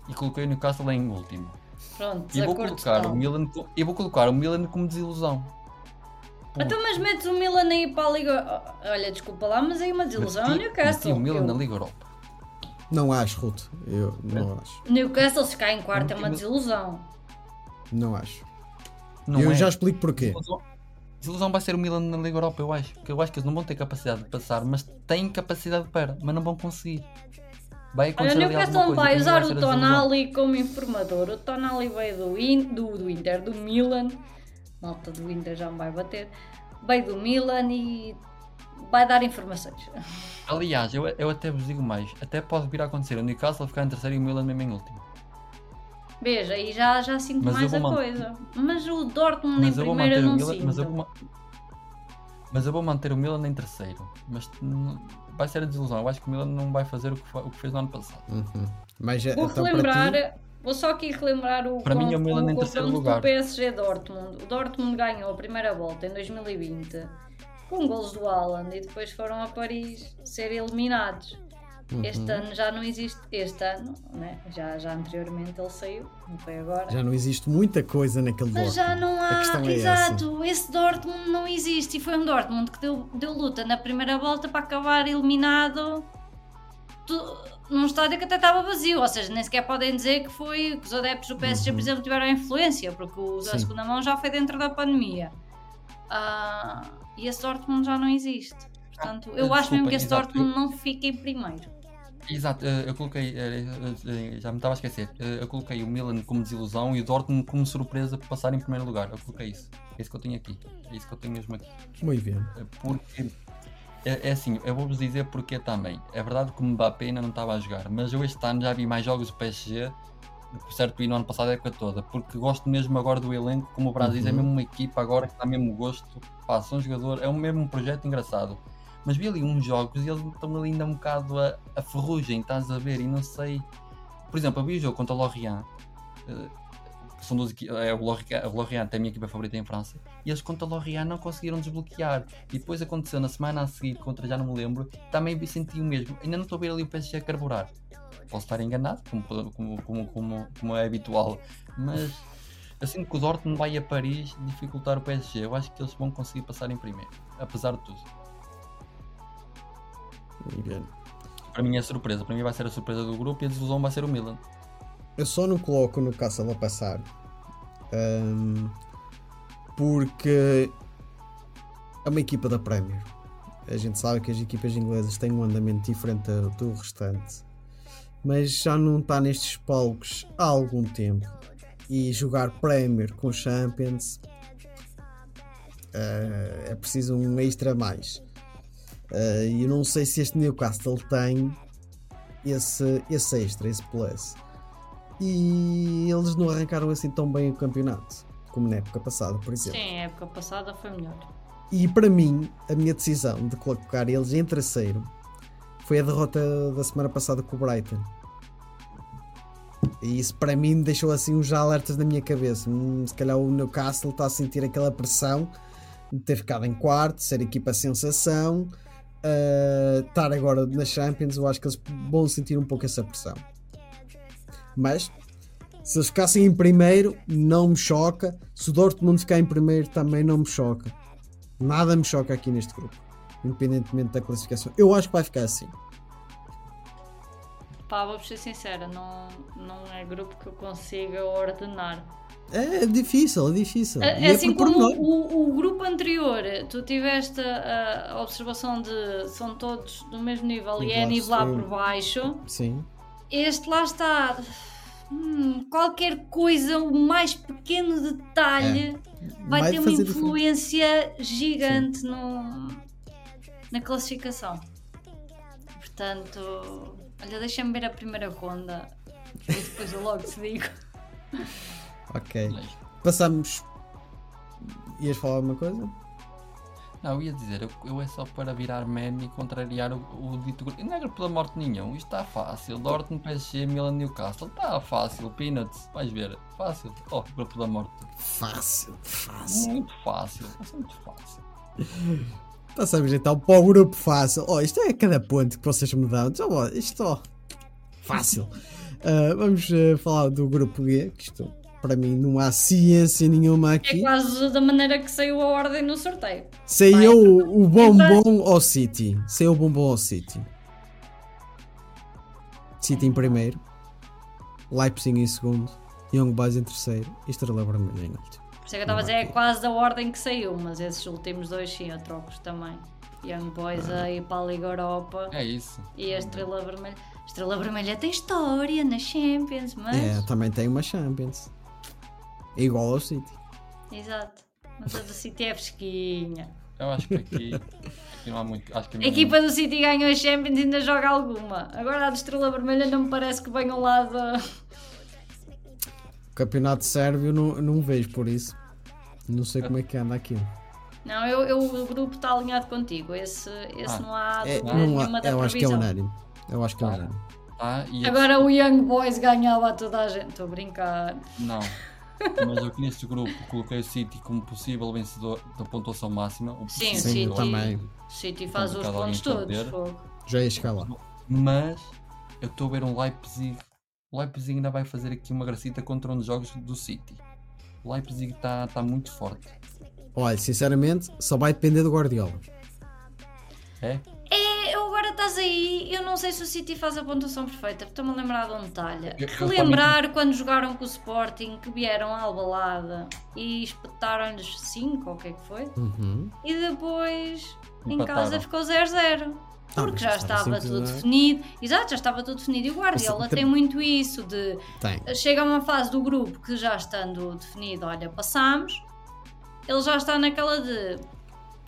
e coloquei o Newcastle em último. Pronto, E vou colocar o Milan, eu vou colocar o Milan como desilusão. Por- Então, mas metes o Milan aí para a Liga. Olha, desculpa lá, mas aí uma desilusão é o meti- Newcastle. meti o Milan Eu- na Liga Europa. Não acho, Ruth. Eu não acho. Newcastle, se cá em quarto, é uma desilusão. Não acho. Não eu é? já explico porquê. Desilusão, desilusão vai ser o Milan na Liga Europa, eu acho. Porque eu acho que eles não vão ter capacidade de passar, mas têm capacidade para, mas não vão conseguir. Vai Olha, o Newcastle vai usar o. Tonali como informador. O Tonali veio do, In, do, do Inter, do Milan. Malta do Inter já me vai bater. Veio do Milan e vai dar informações. *laughs* Aliás, eu, eu até vos digo mais. Até pode vir a acontecer o Newcastle ficar em terceiro e o Milan mesmo em último. Veja, aí já, já sinto Mas mais a coisa. Mas o Dortmund Mas em primeiro não Milan. Mas eu, sinto. vou, mas eu vou manter o Milan em terceiro. Mas vai ser a desilusão. Eu acho que o Milan não vai fazer o que, o que fez no ano passado. Uhum. Mas eh, Vou então relembrar, para ti, vou só aqui relembrar o, Para mim o Milan em confronto terceiro do lugar. PSG Dortmund. O Dortmund ganhou a primeira volta em 2020 com gols do Haaland e depois foram a Paris ser eliminados. Uhum. Este ano já não existe, este ano, né? já, já anteriormente ele saiu, não foi agora. já não existe muita coisa naquele Mas já Dortmund. não A há, é exato, esse Dortmund não existe e foi um Dortmund que deu, deu luta na primeira volta para acabar eliminado do- num estádio que até estava vazio, ou seja, nem sequer podem dizer que foi que os adeptos do PSG, por exemplo, tiveram influência, porque o da Sim. segunda mão já foi dentro da pandemia. Ah, e esse Dortmund já não existe. Portanto, eu Ah, acho mesmo desculpa, que esse Dortmund não fica em primeiro. Exato, eh, eu coloquei, eh, eh, já me estava a esquecer, eu coloquei o Milan como desilusão e o Dortmund como surpresa por passar em primeiro lugar. Eu coloquei isso. É isso que eu tenho aqui. É isso que eu tenho mesmo aqui. Muito bem. Porque é, é assim, eu vou-vos dizer porque também. É verdade que o Mbappé ainda não estava a jogar, mas eu este ano já vi mais jogos do PSG, por certo, e no ano passado a época toda, porque gosto mesmo agora do elenco, como o Brasil é Uhum. mesmo uma equipa agora que dá mesmo gosto, são um jogador, é um mesmo projeto engraçado. Mas vi ali uns jogos e eles estão ali ainda um bocado a, a ferrugem, estás a ver? E não sei. Por exemplo, eu vi o jogo contra o Lorient, eh, que são duas é, o Lorient, o Lorient é a minha equipa favorita em França, e eles contra o Lorient não conseguiram desbloquear. E depois aconteceu na semana a seguir, contra já não me lembro, também senti o mesmo. Ainda não estou a ver ali o PSG a carburar. Posso estar enganado, como, como, como, como, como é habitual, mas sinto que o Dortmund vai a Paris dificultar o PSG. Eu acho que eles vão conseguir passar em primeiro, apesar de tudo. Bem. Para mim é surpresa, para mim vai ser a surpresa do grupo e a desilusão vai ser o Milan. Eu só não coloco no Castle a passar ahm, porque é uma equipa da Premier. A gente sabe que as equipas inglesas têm um andamento diferente do- restante, mas já não está nestes palcos há algum tempo. E jogar Premier com Champions ah, é preciso um extra a mais. Ah, E eu não sei se este Newcastle tem esse, esse extra, esse plus e eles não arrancaram assim tão bem o campeonato como na época passada, por exemplo. Sim, a época passada foi melhor. E para mim, a minha decisão de colocar eles em terceiro foi a derrota da semana passada com o Brighton. E isso para mim deixou assim uns alertas na minha cabeça. Hum, se calhar o Newcastle está a sentir aquela pressão de ter ficado em quarto, ser equipa sensação, ah, estar agora na Champions. Eu acho que eles vão sentir um pouco essa pressão. Mas se eles ficassem em primeiro, não me choca. Se o Dortmund ficar em primeiro, também não me choca. Nada me choca aqui neste grupo, independentemente da classificação. Eu acho que vai ficar assim. Pá, vou ser sincera, não, não é grupo que eu consiga ordenar. É difícil, é difícil. É E é assim por como o, o grupo anterior, tu tiveste a, a observação de são todos do mesmo nível e é nivelar sim. por baixo. Sim. Este lá está. Hum, qualquer coisa, o mais pequeno detalhe vai, É. Vai ter uma influência gigante no, na classificação. Portanto, olha, deixa-me ver a primeira ronda e depois eu logo te digo. *laughs* Ok. Passamos. Ias falar alguma coisa? Não, eu ia dizer, eu, eu é só para virar meme e contrariar o, o dito grupo. Não é grupo da morte nenhum, isto está fácil. Dortmund, PSG, Milan, Newcastle. Está fácil, Peanuts, vais ver. Fácil. Oh, grupo da morte. Fácil, fácil. Muito fácil, muito fácil. *laughs* Passamos então para o grupo fácil. Oh, isto é cada ponto que vocês me dão. Então, ó, isto, ó, fácil. *laughs* Ah, vamos ah, falar do grupo G, que isto, para mim, não há ciência nenhuma É aqui. quase da maneira que saiu a ordem no sorteio. Saiu o, o Então- bombom ao City. Saiu o bombom ao City. City em primeiro. Leipzig em segundo. Young Boys em terceiro. E Estrela Vermelha em último. Por isso é que eu estava a dizer, é quase da ordem que saiu, mas esses últimos dois sim, eu troco também. Young Boys a ir para a Liga Europa É isso. e a Estrela Vermelha. Estrela Vermelha tem história na Champions, mas. É, também tem uma Champions. É igual ao City. Exato. Mas a do City é fresquinha. Eu acho que aqui, aqui não há muito. Acho que A equipa do City ganhou a Champions e ainda joga alguma. Agora a de Estrela Vermelha não me parece que venham lá da. O campeonato sérvio não, não vejo por isso. Não sei como é que anda aquilo. Não, eu, eu- o grupo está alinhado contigo. Esse, esse Ah, não há É, não há- da eu acho que é unânime. Eu acho que é Tá. unânime. E Agora o Young Boys ganhava a toda a gente. Estou a brincar. Não. Mas eu aqui neste grupo coloquei o City como possível vencedor da pontuação máxima. O Sim, Sim, City. também. O City faz os pontos todos. Já ia chegar lá. Mas eu estou a ver um Leipzig. O Leipzig ainda vai fazer aqui uma gracita contra um dos jogos do City. O Leipzig está tá muito forte. Olha, sinceramente, só vai depender do Guardiola. É? Agora estás aí, eu não sei se o City faz a pontuação perfeita, estou-me a lembrar de um detalhe. Relembrar quando jogaram com o Sporting que vieram à Albalada e espetaram-lhes 5 ou o que é que foi, Uhum. e depois em Empataram. casa ficou 0-0. Ah, Porque mas já estava tudo definido. Exato, já estava tudo definido. E o Guardiola tem muito isso de Tem. chega a uma fase do grupo que já estando definido, olha, passamos, ele já está naquela de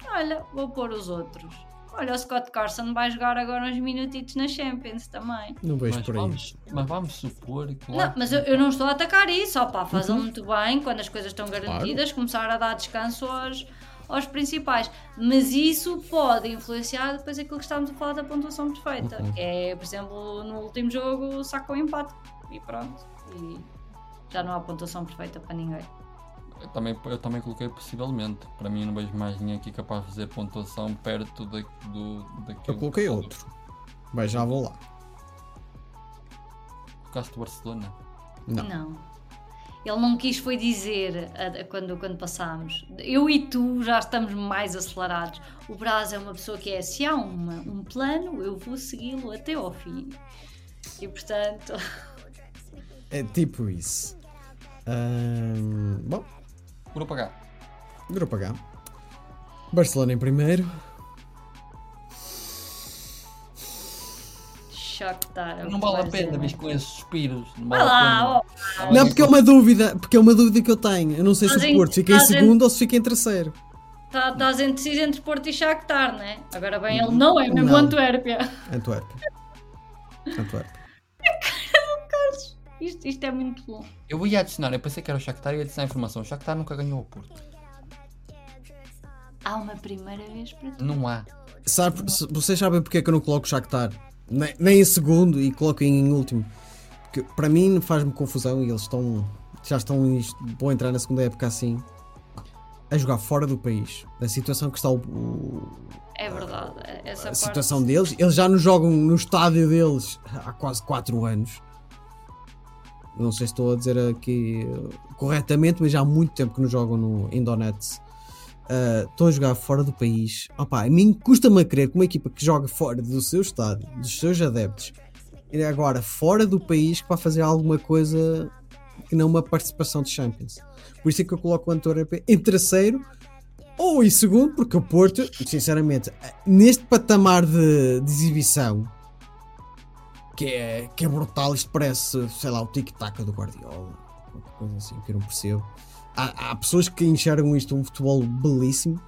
olha, vou pôr os outros. Olha, o Scott Carson vai jogar agora uns minutitos na Champions também. Não vejo Mas por aí. vamos, mas vamos supor que Não, mas eu, eu não estou a atacar isso, opá, fazem Uhum. muito bem quando as coisas estão garantidas, começar a dar descanso aos, aos principais. Mas isso pode influenciar depois aquilo que estamos a falar da pontuação perfeita. Uhum. Que é, por exemplo, no último jogo saca o empate e pronto. E já não há pontuação perfeita para ninguém. Eu também, eu também coloquei possivelmente. Para mim, não vejo mais ninguém aqui capaz de fazer pontuação perto da, do, daquilo. Eu coloquei outro. Mas já vou lá. Colocaste Barcelona. Não. Não. Ele não quis foi dizer a- a- quando, quando passámos. Eu e tu já estamos mais acelerados. O Braz é uma pessoa que é se há uma, um plano, eu vou segui-lo até ao fim. E portanto, *laughs* É tipo isso. Bom, Grupo H. grupo H. Barcelona em primeiro. Shakhtar. é Não vale a pena, vês com esses suspiros. Não Vai vale lá. Ah, Não, mas porque é uma dúvida. Porque é uma dúvida que eu tenho. Eu não sei se Mas o em- Porto fica em mas em- segundo ou se fica em terceiro. Tá- Estás indeciso entre Porto e Shakhtar, né? Agora bem, ele não é mesmo Não. Antuérpia. Antuérpia. *laughs* Antuérpia. Isto, isto é muito bom. Eu ia adicionar, eu pensei que era o Shakhtar e ia adicionar a informação. O Shakhtar nunca ganhou o Porto. Há uma primeira vez para tu. Não há. Sabe, vocês sabem porque é que eu não coloco o Shakhtar? Nem, nem em segundo e coloco em último. Porque para mim faz-me confusão e eles estão. Já estão. isto- Vão entrar na segunda época assim. A jogar fora do país. A situação que está o- o, É verdade. Essa a parte- situação deles. Eles já não jogam no estádio deles há quase 4 anos. Não sei se estou a dizer aqui corretamente, mas já há muito tempo que não jogam no Indonets. Uh, estão a jogar fora do país. Opa, a mim custa-me a crer que uma equipa que joga fora do seu estádio, dos seus adeptos, e agora fora do país, vai fazer alguma coisa que não uma participação de Champions. Por isso é que eu coloco o Antwerp em terceiro ou em segundo, porque o Porto, sinceramente, neste patamar de, de exibição que é, que é brutal, isto parece, sei lá, o tic-tac do Guardiola, qualquer coisa assim que eu não percebo. Há, há pessoas que enxergam isto um futebol belíssimo,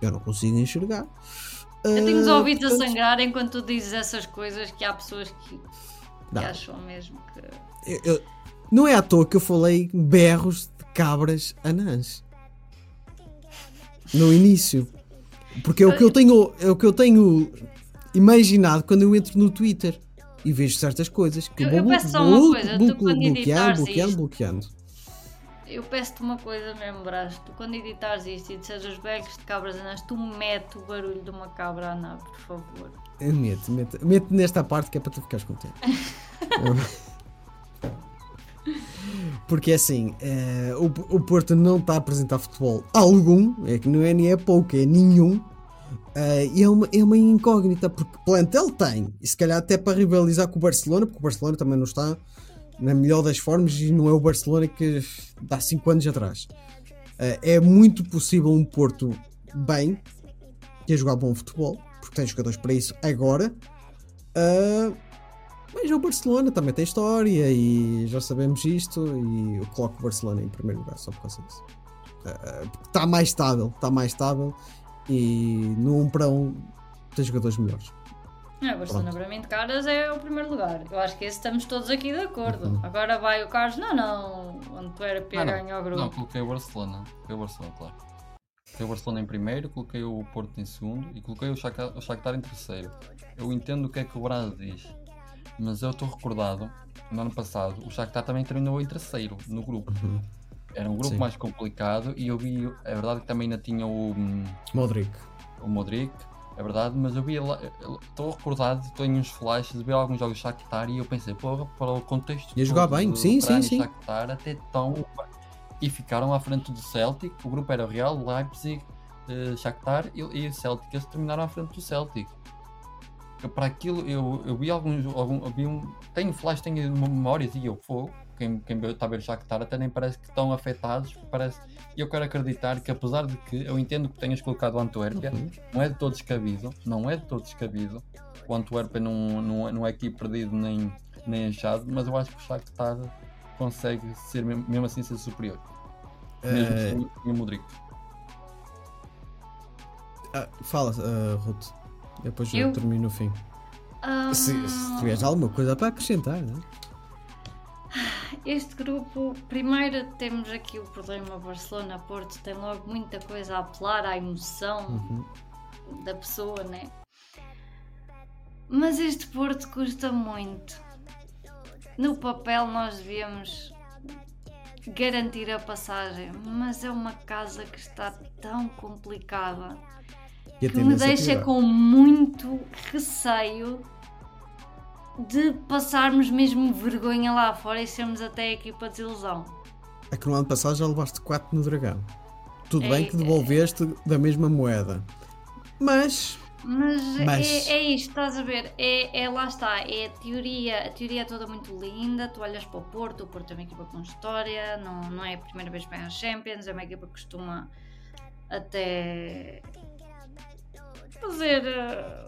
eu não consigo enxergar. Eu tenho os Ah, ouvidos a portanto, sangrar enquanto tu dizes essas coisas que há pessoas que, que acham mesmo que. eu- eu- não é à toa que eu falei berros de cabras anãs no início, porque é o que eu tenho, é o que eu tenho imaginado quando eu entro no Twitter e vejo certas coisas que Eu- vou eu peço só uma coisa, tu quando bloqueando, editares bloqueando, bloqueando. Eu peço-te uma coisa mesmo, Brás. Tu quando editares isto e disseres os berros de cabras anãs, tu mete o barulho de uma cabra anã, por favor. Eu Meto, meto, meto nesta parte que é para tu ficares contente. *laughs* Porque assim, eh, o, o Porto não está a apresentar futebol algum, é que não é nem é pouco, é nenhum. Eh, e é uma, é uma incógnita, porque plantel tem, e se calhar até para rivalizar com o Barcelona, porque o Barcelona também não está na melhor das formas e não é o Barcelona que dá 5 anos atrás. Eh, é muito possível um Porto bem, que a jogar bom futebol, porque tem jogadores para isso agora. Ah, mas o Barcelona também tem história e já sabemos isto. E eu coloco o Barcelona em primeiro lugar só por causa disso. Está mais estável, está mais estável e no 1 para 1 tem jogadores melhores. É, Barcelona para mim de caras é o primeiro lugar. Eu acho que esse estamos todos aqui de acordo. Uhum. Agora vai o Carlos, não, não, o Antuérpia Ah, não. ganha o grupo. Não, coloquei o Barcelona. Coloquei o Barcelona, claro. Coloquei o Barcelona em primeiro, coloquei o Porto em segundo e coloquei o Shakhtar, o Shakhtar em terceiro. Eu entendo o que é que o Brás diz, mas eu estou recordado, no ano passado, o Shakhtar também terminou em terceiro no grupo. Era um grupo Sim. mais complicado e eu vi, é verdade que também ainda tinha o, hum, Modric. o Modric, é verdade, mas eu vi estou recordado, tenho uns flashes de ver alguns jogos de Shakhtar e eu pensei, porra, para o contexto Ia jogar bem, sim, sim, sim. Shakhtar até tão e ficaram à frente do Celtic, o grupo era o Real, Leipzig, eh, Shakhtar e, e o Celtic, eles terminaram à frente do Celtic. Eu, para aquilo, eu, eu vi alguns, algum, eu vi um, tenho flash, tenho memórias e eu fogo, quem, quem está a ver o Shakhtar até nem parece que estão afetados, parece, e eu quero acreditar que apesar de que eu entendo que tenhas colocado o Antuérpia, Uhum. não é de todo descabido, não é de todo descabido. O Antwerpen não, não, é- não é aqui perdido nem, nem achado, mas eu acho que o Shakhtar consegue ser mesmo, assim ser superior. Mesmo Eh, sem o Modric. ah, fala, ah, Ruth. Depois eu, Eu? termino no fim. Ah, Se, se tiveres alguma coisa para acrescentar, não é? Este grupo, primeiro temos aqui o problema Barcelona-Porto, tem logo muita coisa a apelar à emoção Uhum. da pessoa, né? Mas este Porto custa muito. No papel nós devíamos garantir a passagem, mas é uma casa que está tão complicada que me é deixa com muito receio de passarmos mesmo vergonha lá fora e sermos até a equipa de desilusão. É que no ano passado já levaste 4 no Dragão. Tudo É- bem que devolveste da mesma moeda. Mas Mas, Mas- É, é isto, estás a ver? É, é- lá está, é a teoria, a teoria é toda muito linda. Tu olhas para o Porto, o Porto é uma equipa com história, não, não é a primeira vez que vem às Champions, é uma equipa que costuma até fazer. eh,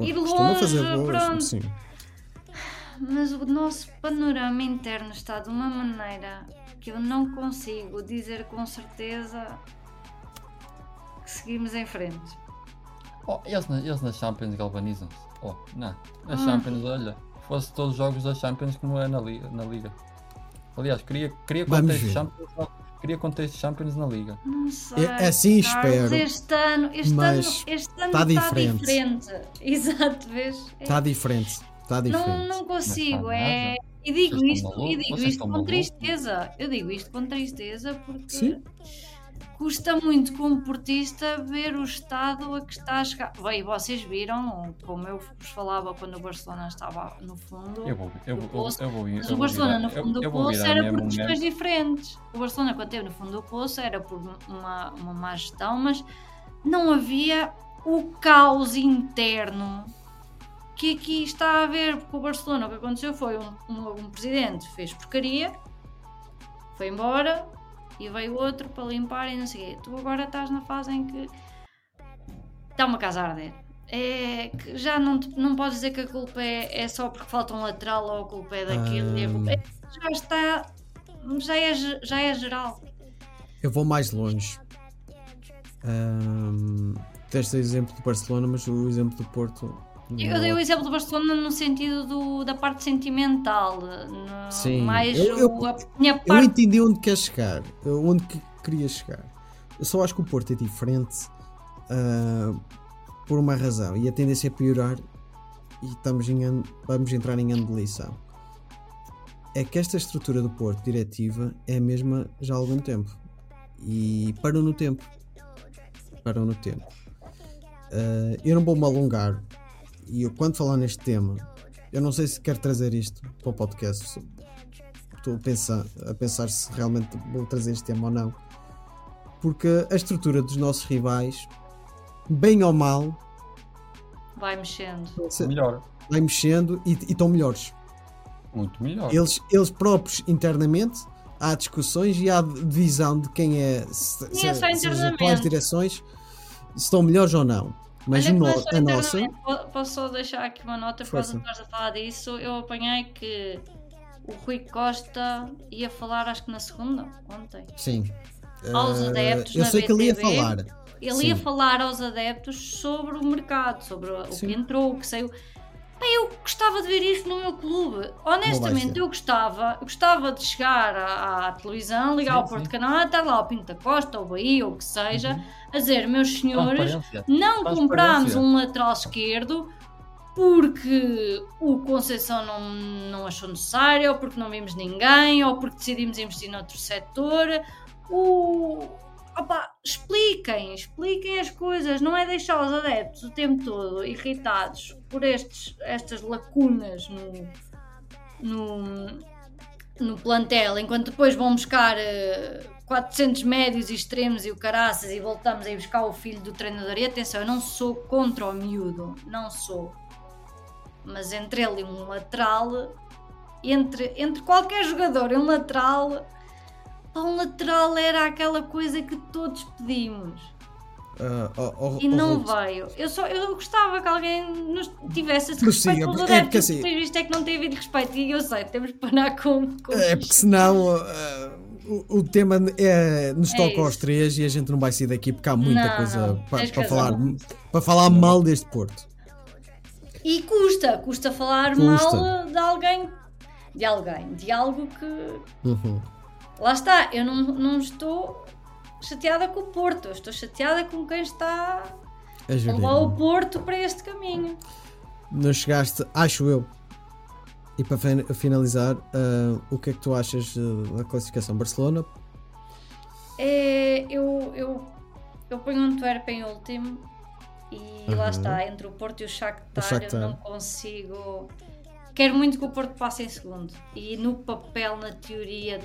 Ir longe, fazer boas. pronto. Sim. Mas o nosso panorama interno está de uma maneira que eu não consigo dizer com certeza que seguimos em frente. Oh, eles, na, eles na Champions galvanizam-se. Oh, não. Na Ah. Champions, olha, fosse todos os jogos da Champions como é na Liga. Na Liga. Aliás, queria, queria ver. Champions, queria contexto Champions na Liga. Não sei. É- assim espero, Este ano, este mas ano, este ano tá está diferente. diferente. *laughs* Exato, vês? É- Está diferente. Está diferente. não, não consigo. Não está É... E digo Vocês isto, e digo Vocês isto com tristeza. Eu digo isto com tristeza porque Sim. Custa muito como portista ver o estado a que está a chegar. Bem, vocês viram, como eu vos falava quando o Barcelona estava no fundo. Eu vou, eu, vou- poço. eu vou, Mas eu o Barcelona virar- no fundo do poço era por questões diferentes. O Barcelona, quando esteve no fundo do poço, era por uma, uma má gestão, mas não havia o caos interno que aqui está a haver. Porque o Barcelona, o que aconteceu foi um, um, um presidente fez porcaria foi embora e veio outro para limpar e não sei o quê. Tu agora estás na fase em que está uma casa a arder. É que já não, te- não podes dizer que a culpa é, é só porque falta um lateral ou a culpa é daquilo. e a culpa- é- já está. Já é, já é geral. Eu vou mais longe. Ahm, deste exemplo do Barcelona, mas o exemplo do Porto. Eu dei o exemplo do Barcelona no sentido do- da parte sentimental. no- Sim. Mais Eu- eu- a minha Eu parte. entendi onde quer chegar, eu- onde que queria chegar. Eu só acho que o Porto é diferente ah, por uma razão e a tendência é piorar e estamos em vamos entrar em ano de lição. É que esta estrutura do Porto diretiva é a mesma já há algum tempo e parou no tempo. Parou no tempo. Ah, eu não vou me alongar e eu quando falar neste tema, eu não sei se quero trazer isto para o podcast estou a pensar, a pensar se realmente vou trazer este tema ou não. Porque a estrutura dos nossos rivais, bem ou mal, Vai mexendo. se- Melhor. vai mexendo e e estão melhores. Muito melhor. Eles, eles próprios internamente há discussões e há divisão de quem é se, Nem é se- se as atuais direções se estão melhores ou não. Mas Olha no- não é a nossa Posso só deixar aqui uma nota por causa de a falar disso? Eu apanhei que o Rui Costa ia falar, acho que na segunda, ontem. sim. Aos Eh, adeptos eu sei que ele ia BTV. falar. Ele Sim. ia falar aos adeptos sobre o mercado, sobre o Sim. que entrou, o que saiu. Eu gostava de ver isto no meu clube. Honestamente, eu gostava, eu gostava de chegar à, à televisão, ligar Sim, ao Porto sim. Canal, estar lá o Pinto da Costa, ou Bahia, ou o que seja, Uhum. a dizer, meus senhores, não comprámos um lateral esquerdo porque o Conceição não, não achou necessário, ou porque não vimos ninguém, ou porque decidimos investir noutro setor. O... Opa, expliquem, expliquem as coisas, não é deixar os adeptos o tempo todo irritados por estes, estas lacunas no, no, no plantel, enquanto depois vão buscar eh, 400 médios e extremos e o caraças e voltamos a ir buscar o filho do treinador. E atenção, eu não sou contra o miúdo, não sou. Mas entre ele e um lateral, entre, entre qualquer jogador e um lateral, pá, um lateral era aquela coisa que todos pedimos Ah, oh, oh, e oh, não Ruth, veio. Eu, só, eu gostava que alguém nos tivesse esse Prossiga, respeito pelos é porque adeptos. assim- visto é que não tem havido respeito e eu sei, temos que parar com, com É porque senão ah, o, o tema é, nos É toca aos três e a gente não vai sair daqui porque há muita Não, coisa para, para falar, para falar mal deste Porto. E custa, custa falar Custa. mal de alguém, de alguém, de algo que. Uhum. Lá está, eu não, não estou chateada com o Porto, eu estou chateada com quem está A gerir. levar o Porto para este caminho. Não chegaste, acho eu. E para fin- finalizar, ah, o que é que tu achas ah, da classificação Barcelona? É, eu, eu, eu ponho um Antwerp em último e lá Uhum. está, entre o Porto e o Shakhtar, Shakhtar. eu não consigo... Quero muito que o Porto passe em segundo e no papel, na teoria,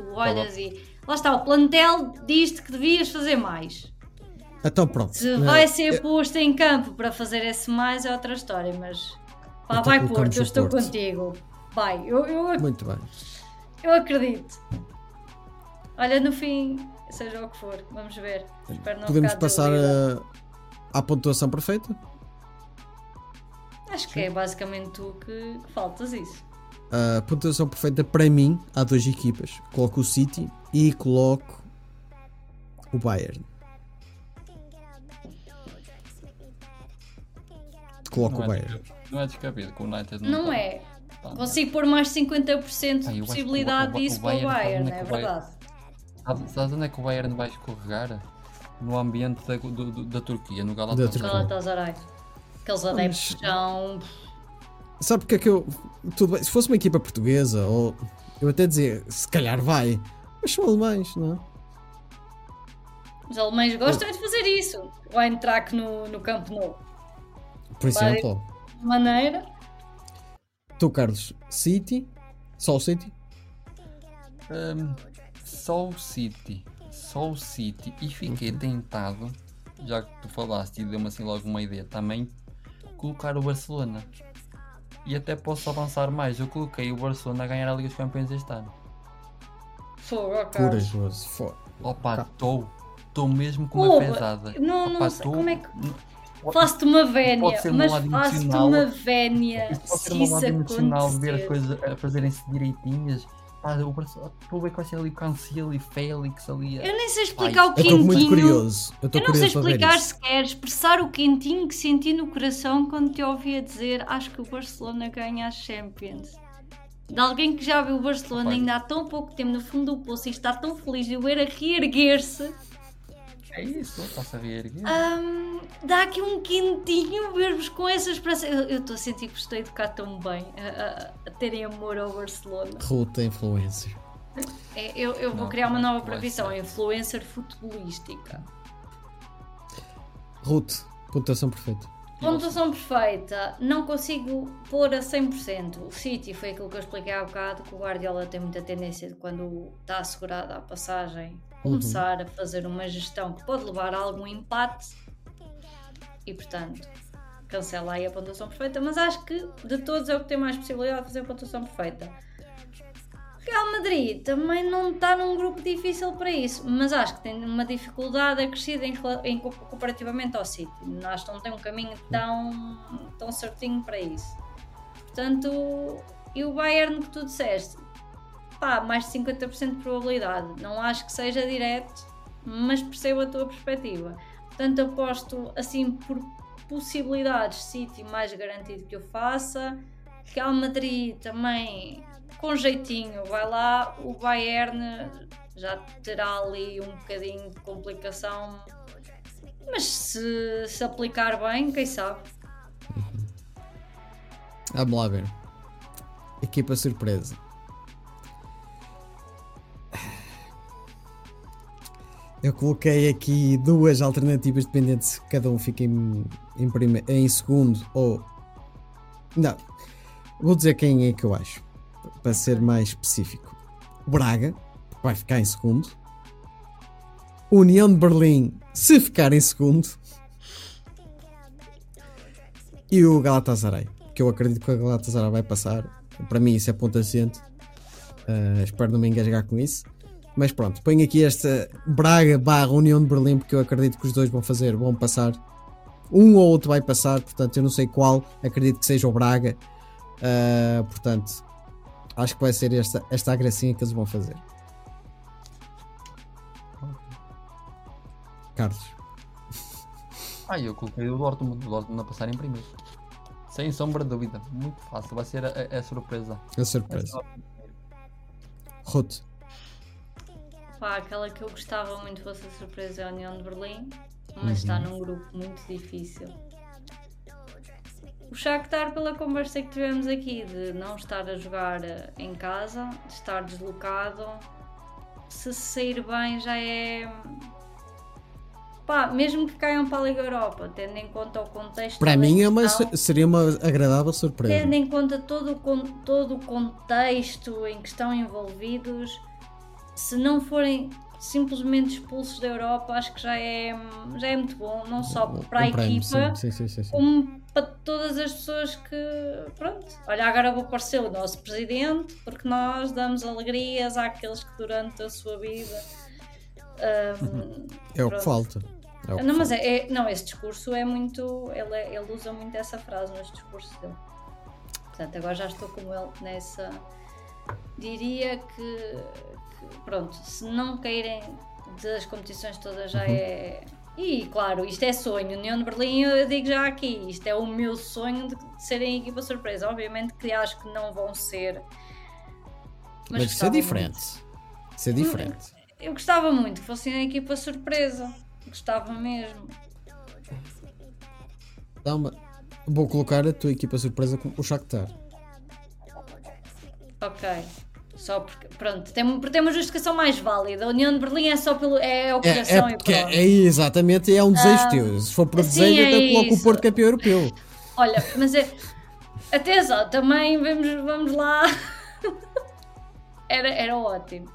tu olhas e... Lá está, o plantel diz-te que devias fazer mais. Então pronto. Se vai ser posto em campo para fazer esse mais é outra história, mas... Pá, Então vai Porto, eu estou Porto. contigo. Vai, eu, eu, Muito bem. eu acredito. Olha, no fim, seja o que for, vamos ver. Espero não Podemos passar ah, à pontuação perfeita? Acho que é basicamente tu que faltas isso. A pontuação perfeita para mim, há duas equipas. Coloco o City e coloco o Bayern. Coloco Não o é, Bayern. não é descabido que o United não, Não tá. é. Tá. Consigo pôr mais 50% Ah, de o- possibilidade o- o disso para o Bayern faz Bayern, uma é correia. verdade. Sabe- Sabes onde é que o Bayern vai escorregar? No ambiente da, do- do- da Turquia, no Da Galatasaray. Turquia. Galatasaray. Aqueles adeptos são. Sabe porque é que eu. Tudo bem, se fosse uma equipa portuguesa, ou eu até dizer, se calhar vai, mas são alemães, não é? Os alemães gostam é de fazer isso. Entrar aqui no, no campo novo. Por exemplo, De maneira. tu, Carlos, City, só o City, Hum, só o City. Só o City. E fiquei Uhum. tentado, já que tu falaste e deu-me assim logo uma ideia também, colocar o Barcelona. E até posso avançar mais. Eu coloquei o Barcelona a ganhar a Liga dos Campeões este ano. Fogo, Carlos. Corajoso. Opa, estou. Estou mesmo com uma Porra, pesada. não- não Opa, sei tô- como é que- Faço-te uma vénia, Pode ser um mas lado faço-te uma vénia Isto pode se ser um lado emocional ver as coisas a fazerem-se direitinhas. Pá, o estou a ver ser ali o Cancelo e Félix ali. a- Eu nem sei explicar o Eu estou muito quentinho. curioso. Eu estou Eu não sei explicar sequer, expressar o quentinho que senti no coração quando te ouvi a dizer acho que o Barcelona ganha as Champions. De alguém que já viu o Barcelona Opa. ainda há tão pouco tempo no fundo do poço e está tão feliz de o ver a reerguer-se, É isso, a ver. hum, dá aqui um quentinho ver-vos com essa esperança. Eu estou a sentir que vos estou a educar tão bem, a, a- a terem amor ao Barcelona. Ruta influencer. É, eu, eu vou Não, criar uma não nova profissão, influencer futebolística. Ruth, pontuação perfeita. Pontuação perfeita, não consigo pôr a 100%. O City foi aquilo que eu expliquei há bocado, que o Guardiola tem muita tendência de quando está assegurada a passagem, começar a fazer uma gestão que pode levar a algum empate e, portanto, cancela aí a pontuação perfeita, mas acho que de todos é o que tem mais possibilidade de fazer a pontuação perfeita. Real Madrid também não está num grupo difícil para isso, mas acho que tem uma dificuldade acrescida em, em co- comparativamente ao City. Acho que não tem um caminho tão, tão certinho para isso. Portanto, e o Bayern que tu disseste, pá, mais de 50% de probabilidade. Não acho que seja direto, mas percebo a tua perspectiva. Portanto, aposto assim por possibilidades, City mais garantido que eu faça. Real Madrid também com jeitinho, vai lá, o Bayern já terá ali um bocadinho de complicação, mas se, se aplicar bem, quem sabe? Vamos lá ver. Equipa surpresa. Eu coloquei aqui duas alternativas dependentes se cada um fica em, em, prime- em segundo ou. Não. Vou dizer quem é que eu acho. Para ser mais específico. Braga, vai ficar em segundo. União de Berlim, se ficar em segundo. E o Galatasaray, que eu acredito que o Galatasaray vai passar. Para mim, isso é ponto assente. Uh, espero não me engasgar com isso. Mas pronto, ponho aqui esta Braga barra União de Berlim, porque eu acredito que os dois vão fazer, vão passar. Um ou outro vai passar, portanto, eu não sei qual. Acredito que seja o Braga. Uh, portanto, acho que vai ser esta, esta a gracinha que eles vão fazer. Carlos. *laughs* Ah, eu coloquei o Dortmund, o Dortmund a passar em primeiro. Sem sombra de dúvida, muito fácil, vai ser a, a- a surpresa. É surpresa. Ruth. Pá, aquela que eu gostava muito fosse a surpresa é a União de Berlim, mas está num grupo muito difícil. O Shakhtar, pela conversa que tivemos aqui, de não estar a jogar eh, em casa, de estar deslocado, se sair bem já é. Pá, mesmo que caiam para a Liga Europa, tendo em conta o contexto. Para mim é uma, seria uma agradável surpresa. Tendo em conta todo o, todo o contexto em que estão envolvidos, se não forem simplesmente expulsos da Europa, acho que já é, já é muito bom, não só para a Um equipa, Sim, sim, sim, como para todas as pessoas que. Pronto, olha, agora vou aparecer o nosso presidente, porque nós damos alegrias àqueles que durante a sua vida. hum, É o que falta. É o que não, mas falta. é, é- não, esse discurso é muito. Ele, é- ele usa muito essa frase nos discursos dele. Portanto, agora já estou como ele nessa. Diria que, pronto, se não caírem das competições todas já é. E claro, isto é sonho. União de Berlim, eu digo já aqui, isto é o meu sonho de, de serem equipa surpresa. Obviamente que acho que não vão ser. Mas isso gostava é muito. diferente. Isso é diferente. Eu gostava muito que fossem a equipa surpresa. Gostava mesmo. Dá uma- Vou colocar a tua equipa surpresa com o Shakhtar. Ok. Só porque, pronto, tem, porque tem uma justificação mais válida. A União de Berlim é só pelo. É o É, é e porque pronto. é, exatamente é um desejo teu. Se for por sim, desejo, é até coloco o. Porto campeão europeu. Olha, mas é. Atenção, também vamos, vamos lá. *laughs* era, era ótimo.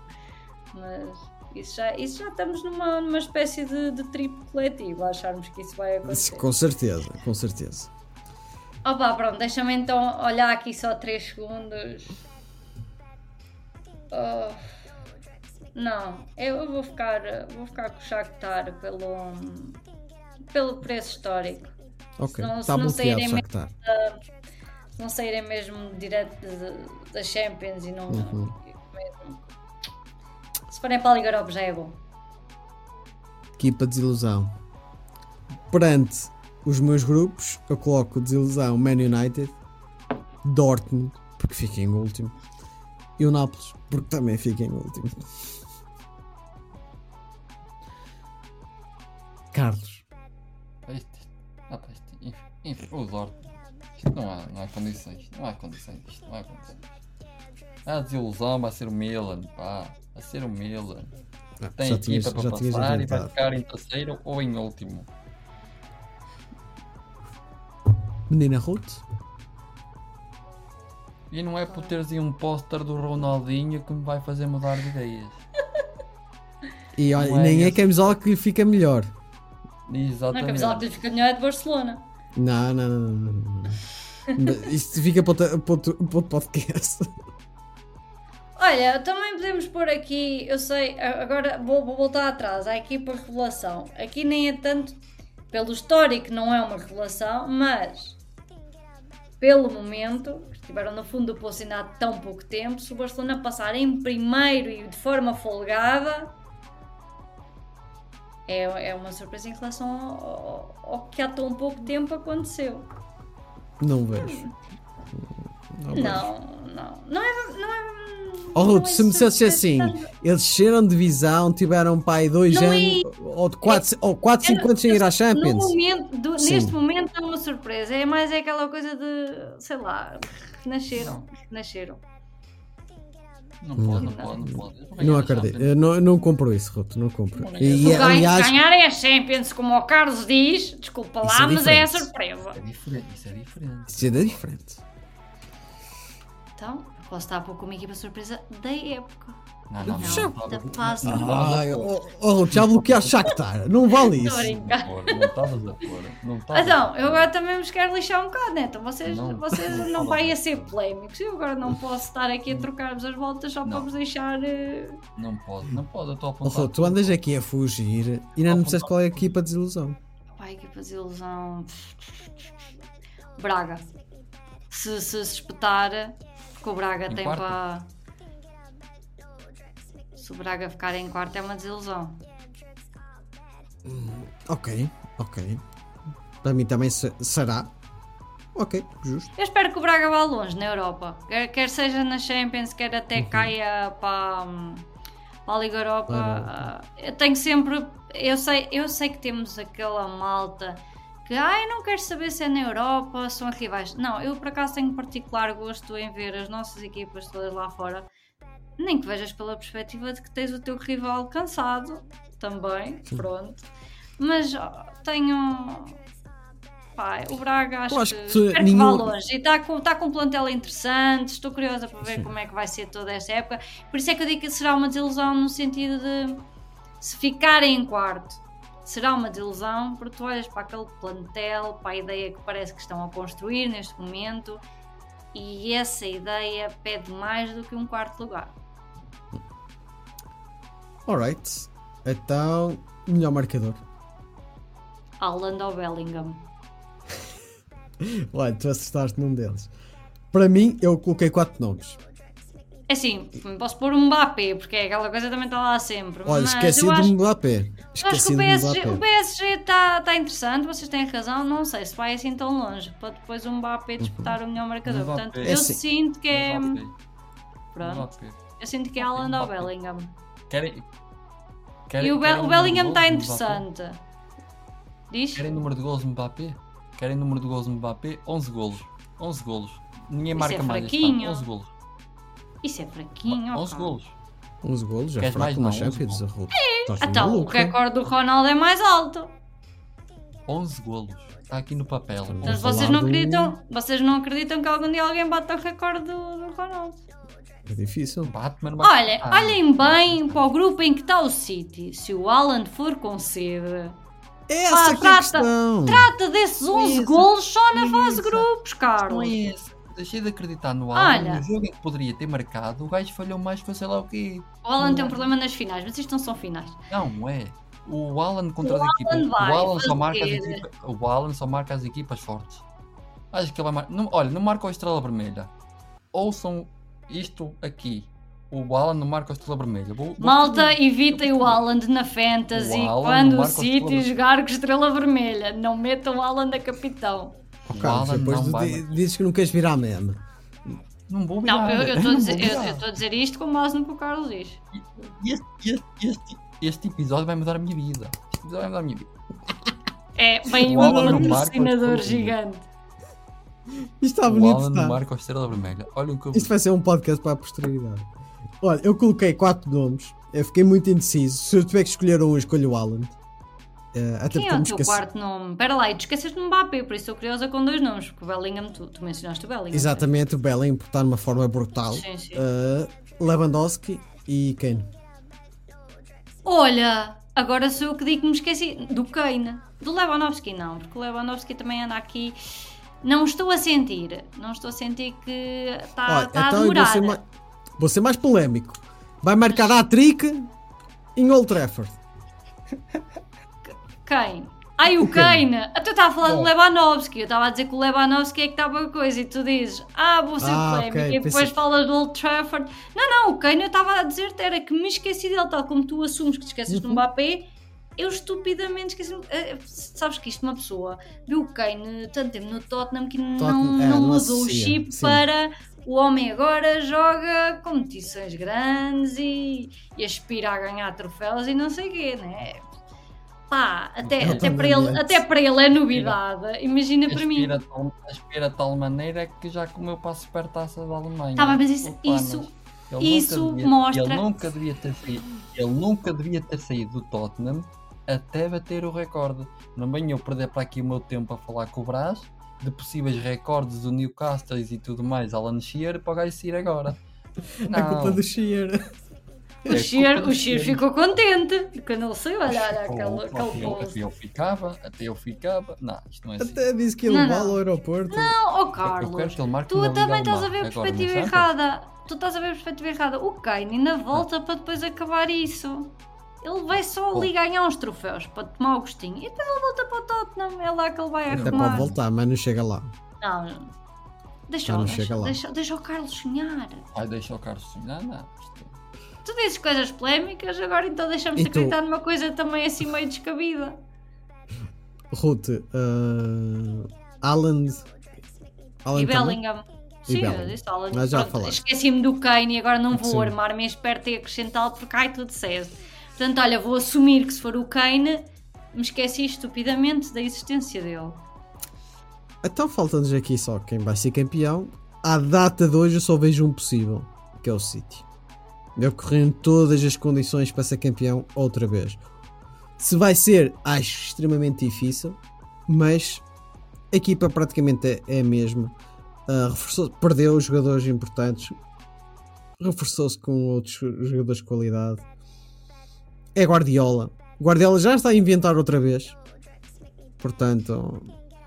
Mas isso já, isso já estamos numa, numa espécie de, de triplo coletivo, a acharmos que isso vai acontecer. Com certeza, com certeza. Opa, pronto, deixa-me então olhar aqui só 3 segundos. Oh. Não, eu vou ficar, vou ficar com o Shakhtar pelo, pelo preço histórico. Ok, não- se está não bloqueado saírem Shakhtar. Se não saírem mesmo direto da Champions e não. Uhum. mesmo- Se forem para a Liga Europa já é bom. Equipa desilusão. Perante os meus grupos, eu coloco desilusão Man United, Dortmund, porque fica em último, e o Nápoles, porque também fica em último. Carlos, Isto, ah, pá, isto, enfim, o. Isto não há, não há condições. Não há condições disto, não há condições. A desilusão vai ser o Milan, pá. Vai ser o Milan. ah, Tem equipa para passar e vai ficar em terceiro ou em último. Menina Ruth? E não é por teres aí um póster do Ronaldinho que me vai fazer mudar de ideias. *laughs* E olha, Não é nem é esse. camisola que lhe fica melhor. Não é Exatamente. camisola que lhe fica melhor é de Barcelona. Não, não, não, não, não, não. Isto fica para outro, para outro- para outro podcast. Olha, também podemos pôr aqui, eu sei, a- agora vou, vou voltar atrás, à equipa revelação. Aqui nem é tanto, pelo histórico não é uma revelação, mas pelo momento, estiveram no fundo do poço ainda há tão pouco tempo, se o Barcelona passar em primeiro e de forma folgada, é, é uma surpresa em relação ao, ao- ao que há tão pouco tempo aconteceu. Não vejo. Não. Não, não, não é... Não é Oh, não Ruth, é se me dissesse assim, eles desceram de divisão, tiveram pai dois Não é anos, ou de 4, ou quatro, cinco anos sem ir à No Champions. momento, do- neste momento é uma surpresa. É mais é aquela coisa de, sei lá, nasceram. Nasceram. Não pode, não pode, não pode. Não ganhar a acredito, eu não, não compro isso, Ruth, não compro. Não E, e, Se ganhar, aliás, ganharem a Champions, como o Carlos diz, desculpa lá, é mas é a surpresa. É diferente, isso é diferente. isso é diferente. Então, eu posso estar pouco uma equipa surpresa da época. Não, não, não. Da não, fase. não, Não, não, Ai, não, oh, oh, já bloqueaste Shakhtar, não vale isso. a. Não estavas a pôr. Não estavas a Então, eu agora também vos quero lixar um bocado, né? Então vocês Não, vocês não não vai a ser polémicos. Eu agora não posso estar aqui a trocar-vos as voltas só para Não. vos deixar. eh, Não pode, não pode, eu estou a Oh, apontar. Ruth, tu andas aqui a fugir e ainda não disseste qual é a equipa de desilusão. Pá, equipa de ilusão. Braga. Se se, se espetar, porque o Braga Em tem quarto? para. Se o Braga ficar em quarto é uma desilusão. Ok, ok. Para mim também se- será. Ok, justo. Eu espero que o Braga vá longe na Europa. Quer, quer seja na Champions, quer até Uhum. caia para, hum, para a Liga Europa. Para. Ah, Eu tenho sempre. Eu sei, eu sei que temos aquela malta que ai, não quero saber se é na Europa, são rivais. Não, eu por acaso tenho particular gosto em ver as nossas equipas todas lá fora. Nem que vejas pela perspectiva de que tens o teu rival cansado também, pronto. Mas tenho. Pá, o Braga acho, acho que, que que vá nenhum- longe. E está com, tá com um plantel interessante, estou curiosa para ver como é que vai ser toda esta época. Por isso é que eu digo que será uma desilusão no sentido de se ficarem em quarto. Será uma desilusão porque tu olhas para aquele plantel, para a ideia que parece que estão a construir neste momento e essa ideia pede mais do que um quarto lugar. Alright. Então, melhor marcador. Haaland ou Bellingham. *laughs* Olha, tu acertaste num deles. Para mim, eu coloquei quatro nomes. É assim, posso pôr um Mbappé, porque é aquela coisa também está lá sempre. Olha, mas esqueci do Mbappé. eu acho que Esqueci o PSG o Mbappé. PSG está tá interessante, vocês têm razão, não sei se vai assim tão longe para depois o Mbappé disputar o melhor marcador. Mbappé. Portanto, É eu assim. sinto que é. Mbappé, Pronto, Mbappé. eu sinto que é Haaland ou. Bellingham. Querem. querem- E o, Be- o Bellingham está interessante. Diz? Querem número de gols Mbappé? Querem número de gols Mbappé? 11 golos. 11 golos. Ninguém Isso marca é mais este fraquinho. ano. 11 golos. Isso é fraquinho. 11 pá. golos. 11 golos, já Queres fraco mais? na Não, 11 Champions. golos. Ruth. Estás Então, o recorde do Ronaldo é mais alto. 11 golos. Está aqui no papel. Vamos vocês não, do- acreditam, vocês não acreditam que algum dia alguém bata o recorde do, do Ronaldo. É difícil. Bate, mas não bate. Olha, Ah, olhem bem para o grupo em que está o City. Se o Haaland for com sede, É Pá, essa que é a trata- questão. trata desses 11 Isso, golos só na fase de grupos, Não Carlos. é esse. Deixei de acreditar no Alan. Olha. No jogo que poderia ter marcado, o gajo falhou mais que sei lá o quê. O Alan tem um problema nas finais, mas isto não são finais. Não, é. O Alan contra O as equipas. Alan vai o Alan só marca as equipas. O Alan só marca as equipas fortes. Acho que ele vai marcar. Olha, não marca a estrela vermelha. Ouçam isto aqui. O Alan não marca a estrela vermelha. Vou- vou- Malta, evitem o Alan na Fantasy O quando o o City jogar com estrela vermelha. Não metam o Alan da capitão. Oh, Carlos, depois não tu di- dizes que não queres virar meme. Não vou virar. Não, eu estou a não dizer- eu- eu a dizer isto com base no que o Carlos diz. Este, este, este, este episódio vai mudar a minha vida. Este episódio vai mudar a minha vida. É bem O um Alan não marca o patrocinador gigante. Isto está o bonito, Alan está. marca a estrela vermelha. Olha o que eu Isto vai ser um podcast para a posteridade. Olha, eu coloquei quatro nomes. Eu fiquei muito indeciso. Se eu tiver que escolher um, eu escolho o Alan. Até Quem porque é o teu esqueci- quarto nome? Espera lá, e tu esqueceste de Mbappé, por isso estou curiosa com dois nomes, porque o Bellingham, tu, tu mencionaste o Bellingham. Exatamente, o Bellingham está de uma forma brutal. Sim, sim. Eh, Lewandowski e Kane. Olha, agora sou eu que digo que me esqueci do Kane. Do Lewandowski não, porque o Lewandowski também anda aqui. Não estou a sentir, não estou a sentir que está tá a então eu vou demorar. ser, mais, vou ser mais polémico. Vai marcar a trick em Old Trafford. *laughs* Quem? Ai, o O Kane. Até eu estava a falar do Bom. Lewandowski. Eu estava a dizer que o Lewandowski é que estava a coisa e tu dizes, ah, vou ser Ah, polémico. ok, E depois pensei- falas do Old Trafford. Não, não, o Kane eu estava a dizer-te era que me esqueci dele, tal como tu assumes que te esqueces Uhum. do Mbappé. Eu estupidamente esqueci. eh, Sabes que isto, uma pessoa viu o Kane tanto tempo no Tottenham que não, Tottenham, é, não não usou o chip sim. para. O homem agora joga competições grandes e, e aspira a ganhar troféus e não sei o quê, né? Pá, até, até, para ele, até para ele é novidade. Imagina para mim. Aspira, aspira de tal maneira que já comeu para a supertaça da Alemanha. Tá mas isso- Opa, isso- isso devia- mostra- Ele nunca, devia ter saído, ele nunca devia ter saído do Tottenham até bater o recorde. Não venho eu perder para aqui o meu tempo a falar com o Brás de possíveis recordes do Newcastle e tudo mais, Alan Shearer, para o gajo sair agora. Não, A culpa do Shearer. O é culpa do o Shearer. ficou contente quando ele saiu. Olha, olha aquele, post. Até eu ficava, até eu ficava. Não, isto não é assim. Até disse que ia Não, não. ao aeroporto. Não, oh Carlos, quero que ele marque tu na também estás a ver a na perspectiva errada. Tu estás a ver a perspectiva errada. O Kane ainda volta para depois acabar isso. Ele vai só ali ganhar uns troféus para tomar o gostinho. E depois ele volta para o Tottenham. É lá que ele vai Até arrumar. pode voltar, mas não chega lá. Não, deixa, não deixa, chega lá. deixa, deixa o Carlos sonhar. Ai, deixa o Carlos sonhar, não. Tu dizes coisas polémicas, agora então deixa-me E tu? acreditar numa coisa também assim meio descabida. Ruth, uh, Alan. Alan e? Bellingham. Sim, eu disse Alan. Mas já. Esqueci-me do Kane e agora não vou armar-me esperto e acrescentá-lo porque ai tudo cedo. Portanto, olha, vou assumir que se for o Kane, me esqueci estupidamente da existência dele. Então falta-nos aqui só quem vai ser campeão. À data de hoje eu só vejo um possível, que é o City. Eu correndo todas as condições para ser campeão outra vez. Se vai ser, acho extremamente difícil, mas a equipa praticamente é, é a mesma. Ah, reforçou- perdeu os jogadores importantes, reforçou-se com outros jogadores de qualidade. É Guardiola. Guardiola já está a inventar outra vez. Portanto,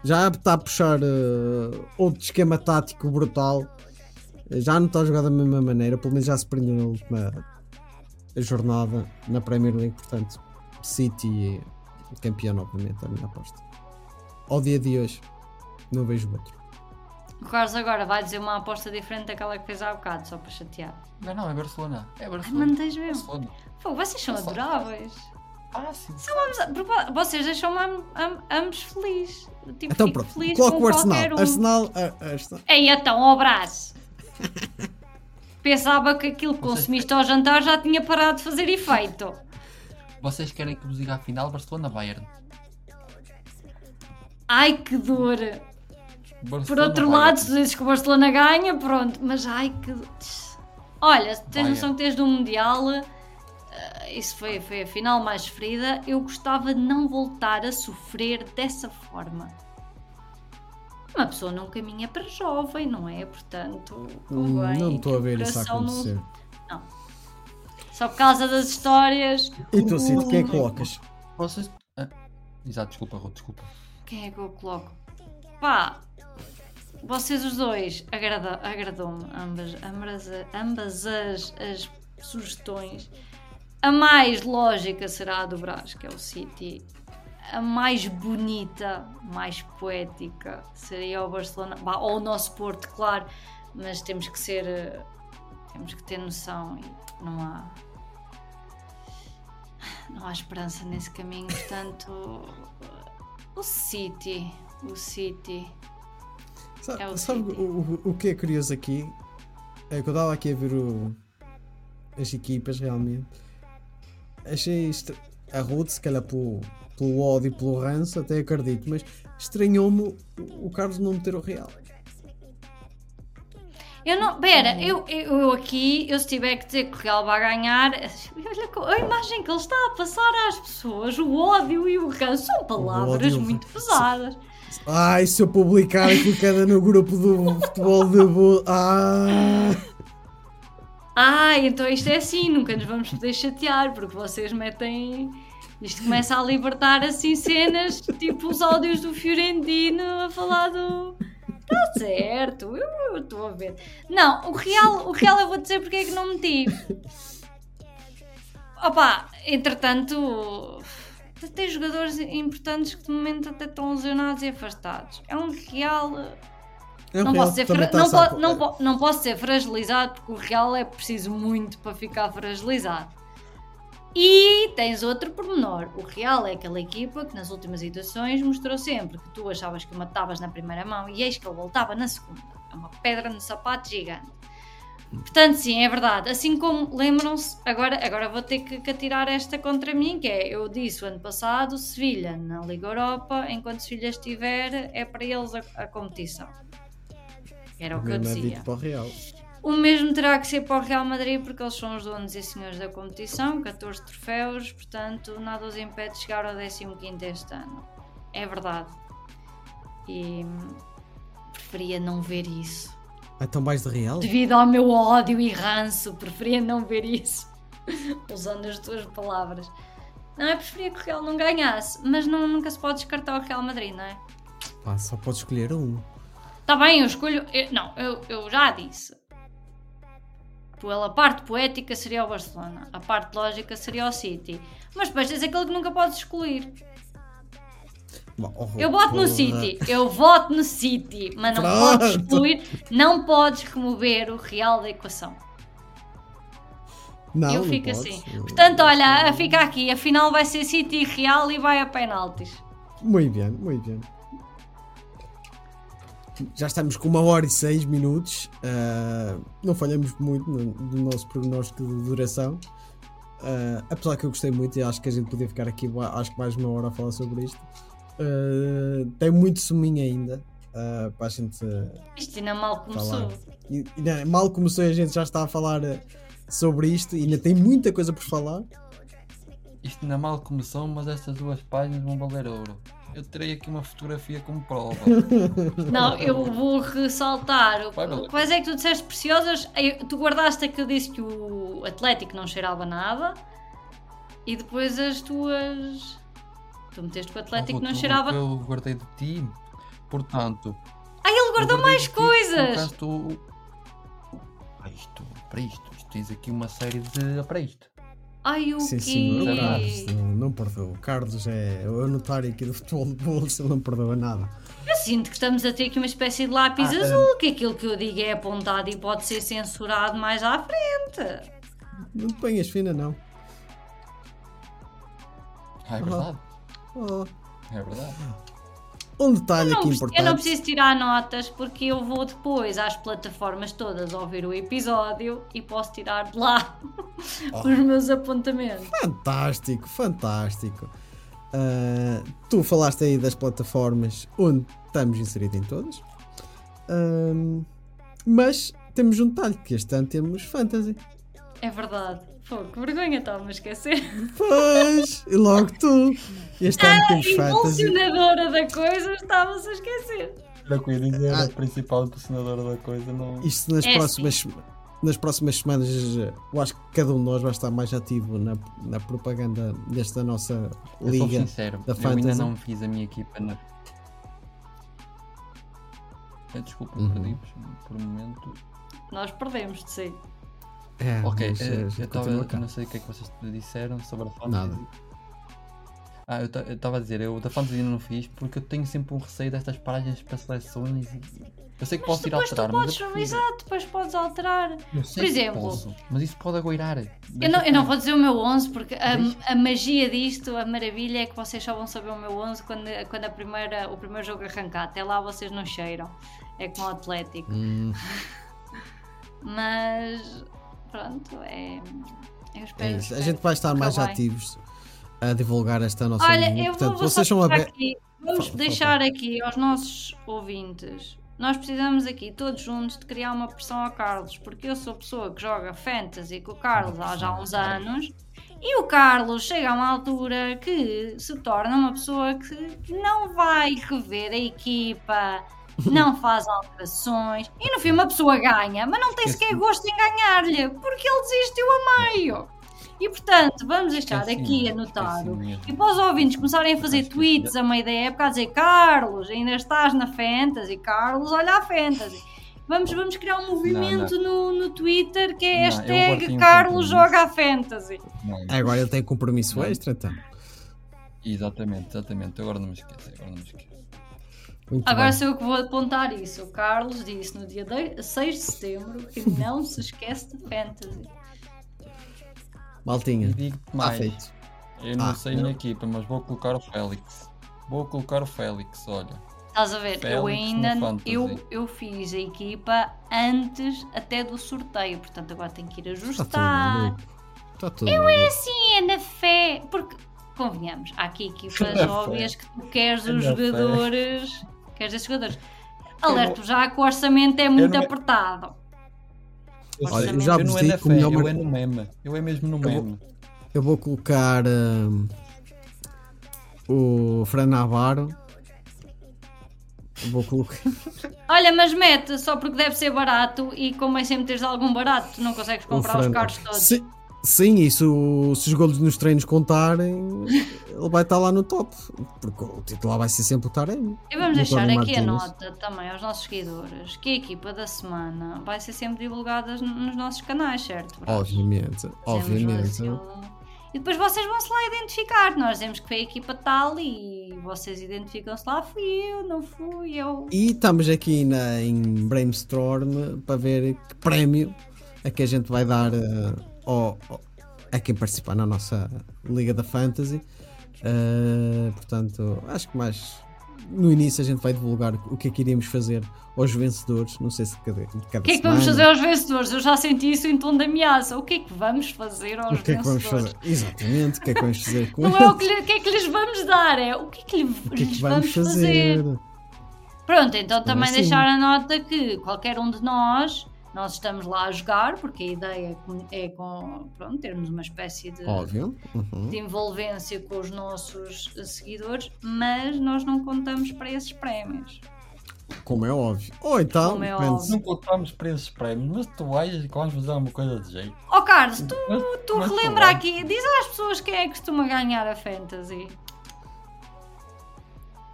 já está a puxar eh, outro esquema tático brutal. Já não está a jogar da mesma maneira, pelo menos já se prendeu na última jornada na Premier League. Portanto, City é campeão novamente, é a minha aposta. Ao dia de hoje, não vejo outro. O Carlos agora vai dizer uma aposta diferente daquela que fez há bocado, só para chatear. Não, não, é Barcelona. É Ai, Barcelona. mantens mesmo. Barcelona. Pô, vocês são Nossa. adoráveis. Fácil. Vamos- Vocês deixam-me am- am- ambos felizes. Tipo, Então pronto, feliz coloca o Arsenal. um. Arsenal, ah, Arsenal. Ei, então. *laughs* Pensava que aquilo que Vocês- consumiste ao jantar já tinha parado de fazer efeito. Vocês querem que vos diga a final Barcelona-Bayern? Ai, que dor. Por outro lado, se dizes que o Barcelona ganha, pronto. Mas ai, que. Olha, tens Bayern. noção que desde o Mundial. eh, isso foi, foi a final mais sofrida. Eu gostava de não voltar a sofrer dessa forma. Uma pessoa não caminha para jovem, não é? Portanto, convém não estou a ver isso a coração não- acontecer. Só por causa das histórias. E tu, Cid, quem é que colocas? Vocês. Ah, exato, desculpa, Ruth, desculpa. Quem é que eu coloco? Pá, vocês os dois agrada- agradou-me ambas, ambas, ambas as, as sugestões. A mais lógica será a do Brás, que é o City. A mais bonita, mais poética seria o Barcelona, Bah, ou o nosso Porto, claro, mas temos que ser, eh, temos que ter noção e não há, não há esperança nesse caminho, portanto, o City, o City. Sabe, É o sabe City. o, o- que é curioso aqui? É que eu estava aqui a ver o- as equipas realmente. Achei isto. A Ruth, se calhar pelo, pelo ódio e pelo ranço, até acredito, mas estranhou-me o, Carlos não meter o Real. Eu não. Pera, eu, eu, eu aqui, eu se tiver que dizer que o Real vai ganhar, olha a imagem que ele está a passar às pessoas, o ódio e o ranço, são palavras muito pesadas. Ai, se eu publicar que anda no grupo do futebol de. Ah! Ah, então isto é assim, nunca nos vamos poder chatear, porque vocês metem. Isto começa a libertar assim cenas, tipo os áudios do Fiorentino a falar do. Está certo, eu estou a ver. Não, o Real, o Real eu vou dizer porque é que não meti. Opa, entretanto, tem jogadores importantes que de momento até estão lesionados e afastados. É um Real. É o Não Real posso, ser fra- não, po- não, po- não posso ser fragilizado porque o Real é preciso muito para ficar fragilizado. E tens outro pormenor. O Real é aquela equipa que nas últimas edições mostrou sempre que tu achavas que o matavas na primeira mão e eis que ele voltava na segunda. É uma pedra no sapato gigante. Portanto, sim, é verdade. Assim como, lembram-se, agora, agora vou ter que, que atirar esta contra mim, que é, eu disse o ano passado, Sevilha na Liga Europa, enquanto Sevilha estiver, é para eles a, a competição. Era o que eu é dizia. para o Real. O mesmo terá que ser para o Real Madrid, porque eles são os donos e senhores da competição, 14 troféus, portanto, nada os impede de chegar ao 15 este ano. É verdade. E hum, preferia não ver isso. Ah, então mais de Real? Devido ao meu ódio e ranço, preferia não ver isso. *laughs* Usando as tuas palavras. Não, eu preferia que o Real não ganhasse, mas não, nunca se pode descartar o Real Madrid, não é? Pá, só podes escolher um. Está bem, eu escolho. eu- não, eu, eu já disse. Pela parte poética seria o Barcelona, a parte lógica seria o City. Mas depois tens aquele que nunca podes excluir. Oh, Eu voto no. City, eu voto no City, mas não Pronto. podes excluir, não podes remover o Real da equação. Não, eu fico assim. Portanto, olha, fica aqui, a final vai ser City Real e vai a penaltis. Muito bem, muito bem. Já estamos com uma hora e seis minutos. ah, não falhamos muito no, no nosso prognóstico de duração. Ah, apesar que eu gostei muito e acho que a gente podia ficar aqui acho que mais uma hora a falar sobre isto. Ah, tem muito suminho ainda para a gente Isto ainda mal começou. E, e não, mal começou a gente já está a falar sobre isto e ainda tem muita coisa por falar. Isto ainda mal começou, mas estas duas páginas vão valer ouro. Eu terei aqui uma fotografia como prova. *laughs* Não, eu vou ressaltar. Quais é que tu disseste preciosas? Tu guardaste a que eu disse que o Atlético não cheirava nada e depois as tuas. Tu meteste que o Atlético não cheirava. Eu guardei de ti. Portanto. Ah, ele guardou mais ti, coisas! colocaste o- Para isto, para isto. Isto tens aqui uma série de. Para isto. Ai, o Sim, quê? sim, o Carlos não, não perdoa. O Carlos é o notário aqui do futebol de bolsa, ele não perdoa nada. Eu sinto que estamos a ter aqui uma espécie de lápis Ah, azul, que aquilo que eu digo é apontado e pode ser censurado mais à frente. Não te ponhas fina, não. Ah, é verdade. Oh. É verdade. Um detalhe aqui importante. eu não preciso tirar notas porque eu vou depois às plataformas todas ouvir o episódio e posso tirar de lá *laughs* Oh. os meus apontamentos. Fantástico, fantástico. Ah, tu falaste aí das plataformas onde estamos inseridos em todas. Ahm, mas temos um detalhe, que este ano temos fantasy. É verdade. Pô, que vergonha, estava-me a esquecer. Pois, e logo tu. Este ano temos fantasy. Impulsionadora da coisa, estava-se a esquecer. Era o que eu ia dizer, Ah. a principal impulsionadora da coisa. Não... Isto nas É próximas nas próximas semanas eu acho que cada um de nós vai estar mais ativo na, na propaganda desta nossa Eu sou liga. sincero, da eu ainda Fantasy. não fiz a minha equipa na. Desculpa, Uhum. perdi-vos por um momento. Nós perdemos de si. É, Ok, mas, eh, eu cá. Eu não sei o que é que vocês disseram sobre a fantasy. Nada. Ah, eu estava a dizer, eu da fantasy ainda não fiz porque eu tenho sempre um receio destas paragens para seleções e. Eu sei que Mas posso ir depois tu alterar, podes, mas exato, depois podes alterar. eu sei Por que exemplo, posso, mas isso pode agoirar. Eu não, eu não vou dizer o meu 11 porque a, a magia disto, a maravilha é que vocês só vão saber o meu 11 quando, quando a primeira, o primeiro jogo arrancar. Até lá vocês não cheiram. É como o Atlético. Hum, *laughs* Mas pronto, é. Eu espero, é isso. A espero gente vai estar mais bem. ativos a divulgar esta nossa Olha, linha. eu vou, Portanto, vou só vocês são abertos. vamos Fala, deixar aqui aos nossos ouvintes. Nós precisamos aqui todos juntos de criar uma pressão ao Carlos, porque eu sou pessoa que joga fantasy com o Carlos há já uns anos. E o Carlos chega a uma altura que se torna uma pessoa que não vai rever a equipa, não faz alterações e no fim uma pessoa ganha, mas não tem sequer gosto em ganhar-lhe, porque ele desistiu a meio. E portanto, vamos deixar aqui esqueci anotado mesmo. e para os ouvintes começarem a fazer tweets a meio da época a dizer Carlos, ainda estás na Fantasy, Carlos, olha a Fantasy. Vamos, vamos criar um movimento No, no Twitter que é Não, hashtag Carlos joga a Fantasy. Não, Agora ele tem compromisso Não. extra, então. Exatamente, exatamente. Agora não me esqueço, agora não me esqueço. Muito Agora bem. sou eu que vou apontar isso. O Carlos disse no dia de- 6 de setembro que não se esquece de Fantasy. Maltinha, está feito. Eu não Ah, sei na equipa, mas vou colocar o Félix. Vou colocar o Félix, olha. Estás a ver? eu Félix ainda no Fantasy. eu, eu fiz a equipa antes até do sorteio, portanto agora tenho que ir Está tudo ajustar. Está tudo maluco. Sim, é na fé. Porque, convenhamos, há aqui equipas *laughs* fé. óbvias que tu queres É os jogadores. Queres esses jogadores. Alerto já que o orçamento é muito não- apertado. Eu, Olha, eu já eu vos não é digo na que o fé, melhor eu é no meme. Eu é mesmo no meme. Eu vou colocar hum, o Fran Navarro. Vou colocar. *laughs* Olha, mas mete só porque deve ser barato e como é sempre teres algum barato, tu não consegues comprar os carros todos. Sim, sim, e se, o- se os golos nos treinos contarem, *laughs* ele vai estar lá no top. Porque o titular vai ser sempre o Taremi. E vamos deixar aqui a Martínez. nota também aos nossos seguidores que a equipa da semana vai ser sempre divulgada nos nossos canais, certo? Brás? Obviamente, Fizemos obviamente. um- E depois vocês vão se lá identificar. Nós dizemos que foi a equipa tal e vocês identificam-se lá. Fui eu, não fui eu. E estamos aqui na, em brainstorm para ver que prémio é que a gente vai dar eh, ao- ao- a quem participar na nossa Liga da Fantasy. Eh, portanto, acho que mais no início a gente vai divulgar o que é que iríamos fazer aos vencedores. Não sei se cada, cada O que é que vamos fazer aos vencedores? Eu já senti isso em tom de ameaça. O que é que vamos fazer aos O que é que vamos vencedores? fazer? Exatamente, o que é que vamos fazer com Não é o que, lhe- o que é que lhes vamos dar, é o que é que, lhe- O que é lhes que vamos fazer? Pronto, então também assim. deixar a nota que qualquer um de nós, nós estamos lá a jogar, porque a ideia é com, pronto, termos uma espécie de, Óbvio. Uhum. de envolvência com os nossos seguidores, mas nós não contamos para esses prémios. Como é óbvio. Ou então, é óbvio. Não contamos para esses prémios, mas tu achas que vamos fazer alguma coisa de jeito. Ó Carlos, tu, Mas- tu mas relembra vais. aqui, diz às pessoas quem é que costuma ganhar a Fantasy.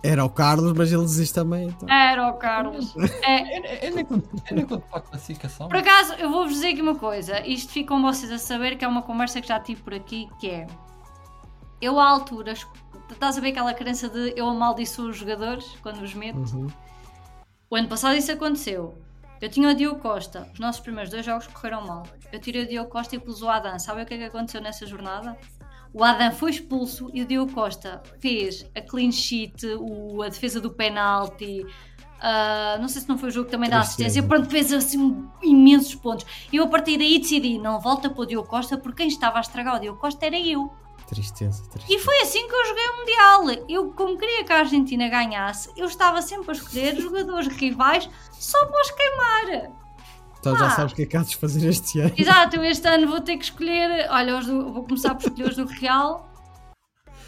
Era o Carlos, mas ele desiste também. Então. Era o Carlos. É, nem conto para a classificação. Por acaso, eu vou-vos dizer aqui uma coisa. Isto ficam vocês a saber que é uma conversa que já tive por aqui, que é... Eu, à altura, es- estás a ver aquela crença de eu amaldiçoo os jogadores quando os meto? Uhum. O ano passado isso aconteceu. Eu tinha o Diogo Costa. Os nossos primeiros dois jogos correram mal. Eu tirei o Diogo Costa e pus o Adam. Sabe o que é que aconteceu nessa jornada? O Adam foi expulso e o Diogo Costa fez a clean sheet, o- a defesa do penalti. ah, não sei se não foi o jogo também da assistência. Pronto, fez assim imensos pontos. Eu a partir daí decidi: não volta para o Diogo Costa porque quem estava a estragar o Diogo Costa era eu. Tristeza, tristeza. E foi assim que eu joguei o Mundial. Eu, como queria que a Argentina ganhasse, eu estava sempre a escolher *laughs* jogadores rivais só para os queimar. Então já Ah. sabes o que é que há de fazer este ano. Exato, eu este ano vou ter que escolher. Olha, do- vou começar por escolher os do Real.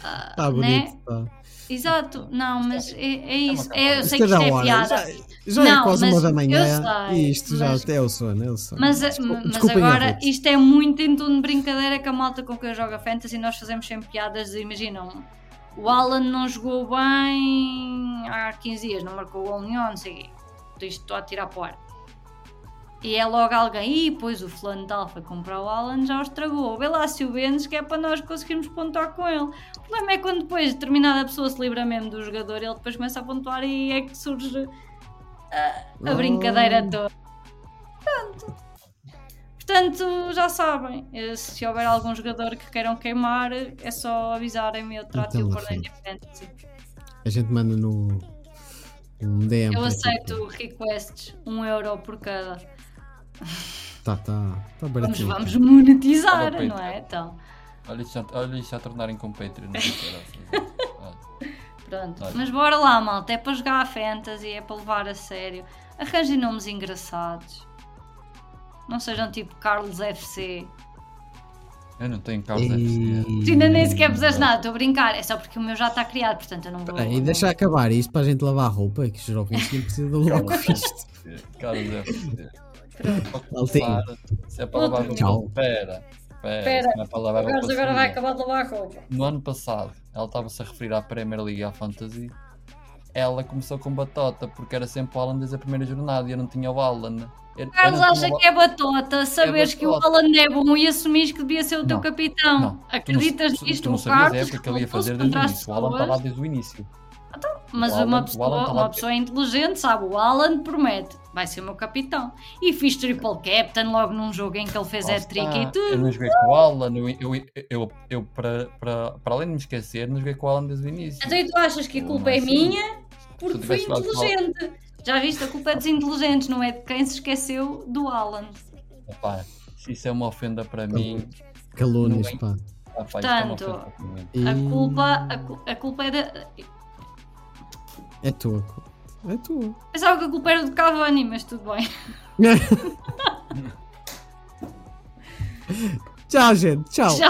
Ah, Está né? bonito, tá. Exato, não, mas é, é isso. uma É, eu sei Isto que é isto é hora. piada. Já, já é Não, quase mas uma da manhã e isto já mas- até é o sono, é o sono. Mas, Desculpa- mas agora isto é muito em tom de brincadeira que a malta com quem eu jogo a Fantasy nós fazemos sempre piadas imaginam, o Alan não jogou bem há 15 dias, não marcou gol nenhum, não sei o quê. isto estou a tirar para o ar. E é logo alguém, e pois o fulano tal foi comprar o Alan, já o estragou. Vê lá se o vendes, que é para nós conseguirmos pontuar com ele. O problema é quando depois determinada pessoa se livra mesmo do jogador, ele depois começa a pontuar e é que surge a, a Oh. brincadeira toda. Pronto. Portanto, já sabem, eh, se houver algum jogador que queiram queimar, é só avisarem-me, eu trato Então. Fantasy. A gente manda no. Um DM. Eu aceito requests, um euro por cada. Tá, tá. Tá Vamos, baratinho. vamos monetizar, Olha, não é? Então, Olha isto, já- olha já tornarem com Patreon. assim. Pronto. Olha. Mas bora lá, malta. É para jogar a fantasy, é para levar a sério. Arranjem nomes engraçados. Não sejam tipo Carlos FC. Eu não tenho causa E- FC. Tu ainda nem sequer puseste nada, estou a brincar. É só porque o meu já está criado, portanto eu não vou. Peraí, deixa acabar isto para a gente lavar a roupa, que os jovens não precisam de *laughs* com isto. Carlos FC. Começar, Se é para lavar Outro. roupa. Tchau. Espera. Espera. Espera. se não é para lavar O Carlos roupa agora vai acabar de lavar a roupa. No ano passado, ela estava-se a referir à Premier League e à Fantasy. Ela começou com batota, porque era sempre o Alan desde a primeira jornada e eu não tinha o Alan. Eu, eu Carlos não acha que é batota saberes que o batota. Alan é bom e assumires que devia ser o teu Não, capitão. Não, Acreditas tu não, nisto? Tu não sabias a Carlos época que ele ia fazer desde o início. O Alan está lá desde o início. Mas O Alan- uma, o pessoa, tá uma pessoa inteligente sabe, o Alan promete, vai ser o meu capitão. E fiz triple captain logo num jogo em que ele fez hat-trick e Eu tudo. não joguei com o Alan, eu, eu, eu, eu, eu para, para, para além de me esquecer, não joguei com o Alan desde o início. Então e tu achas que a Eu culpa é minha? Porque fui inteligente. Já viste? A culpa é dos inteligentes, não é de quem se esqueceu do Alan. Epá, se isso é uma ofenda para mim, Calúnias, pá. é uma Portanto, A culpa, a, cu- a culpa é da. É tua. É tua. Pensava que a culpa era do Cavani, mas tudo bem. *laughs* *laughs* Tchau, gente. Tchau. Já.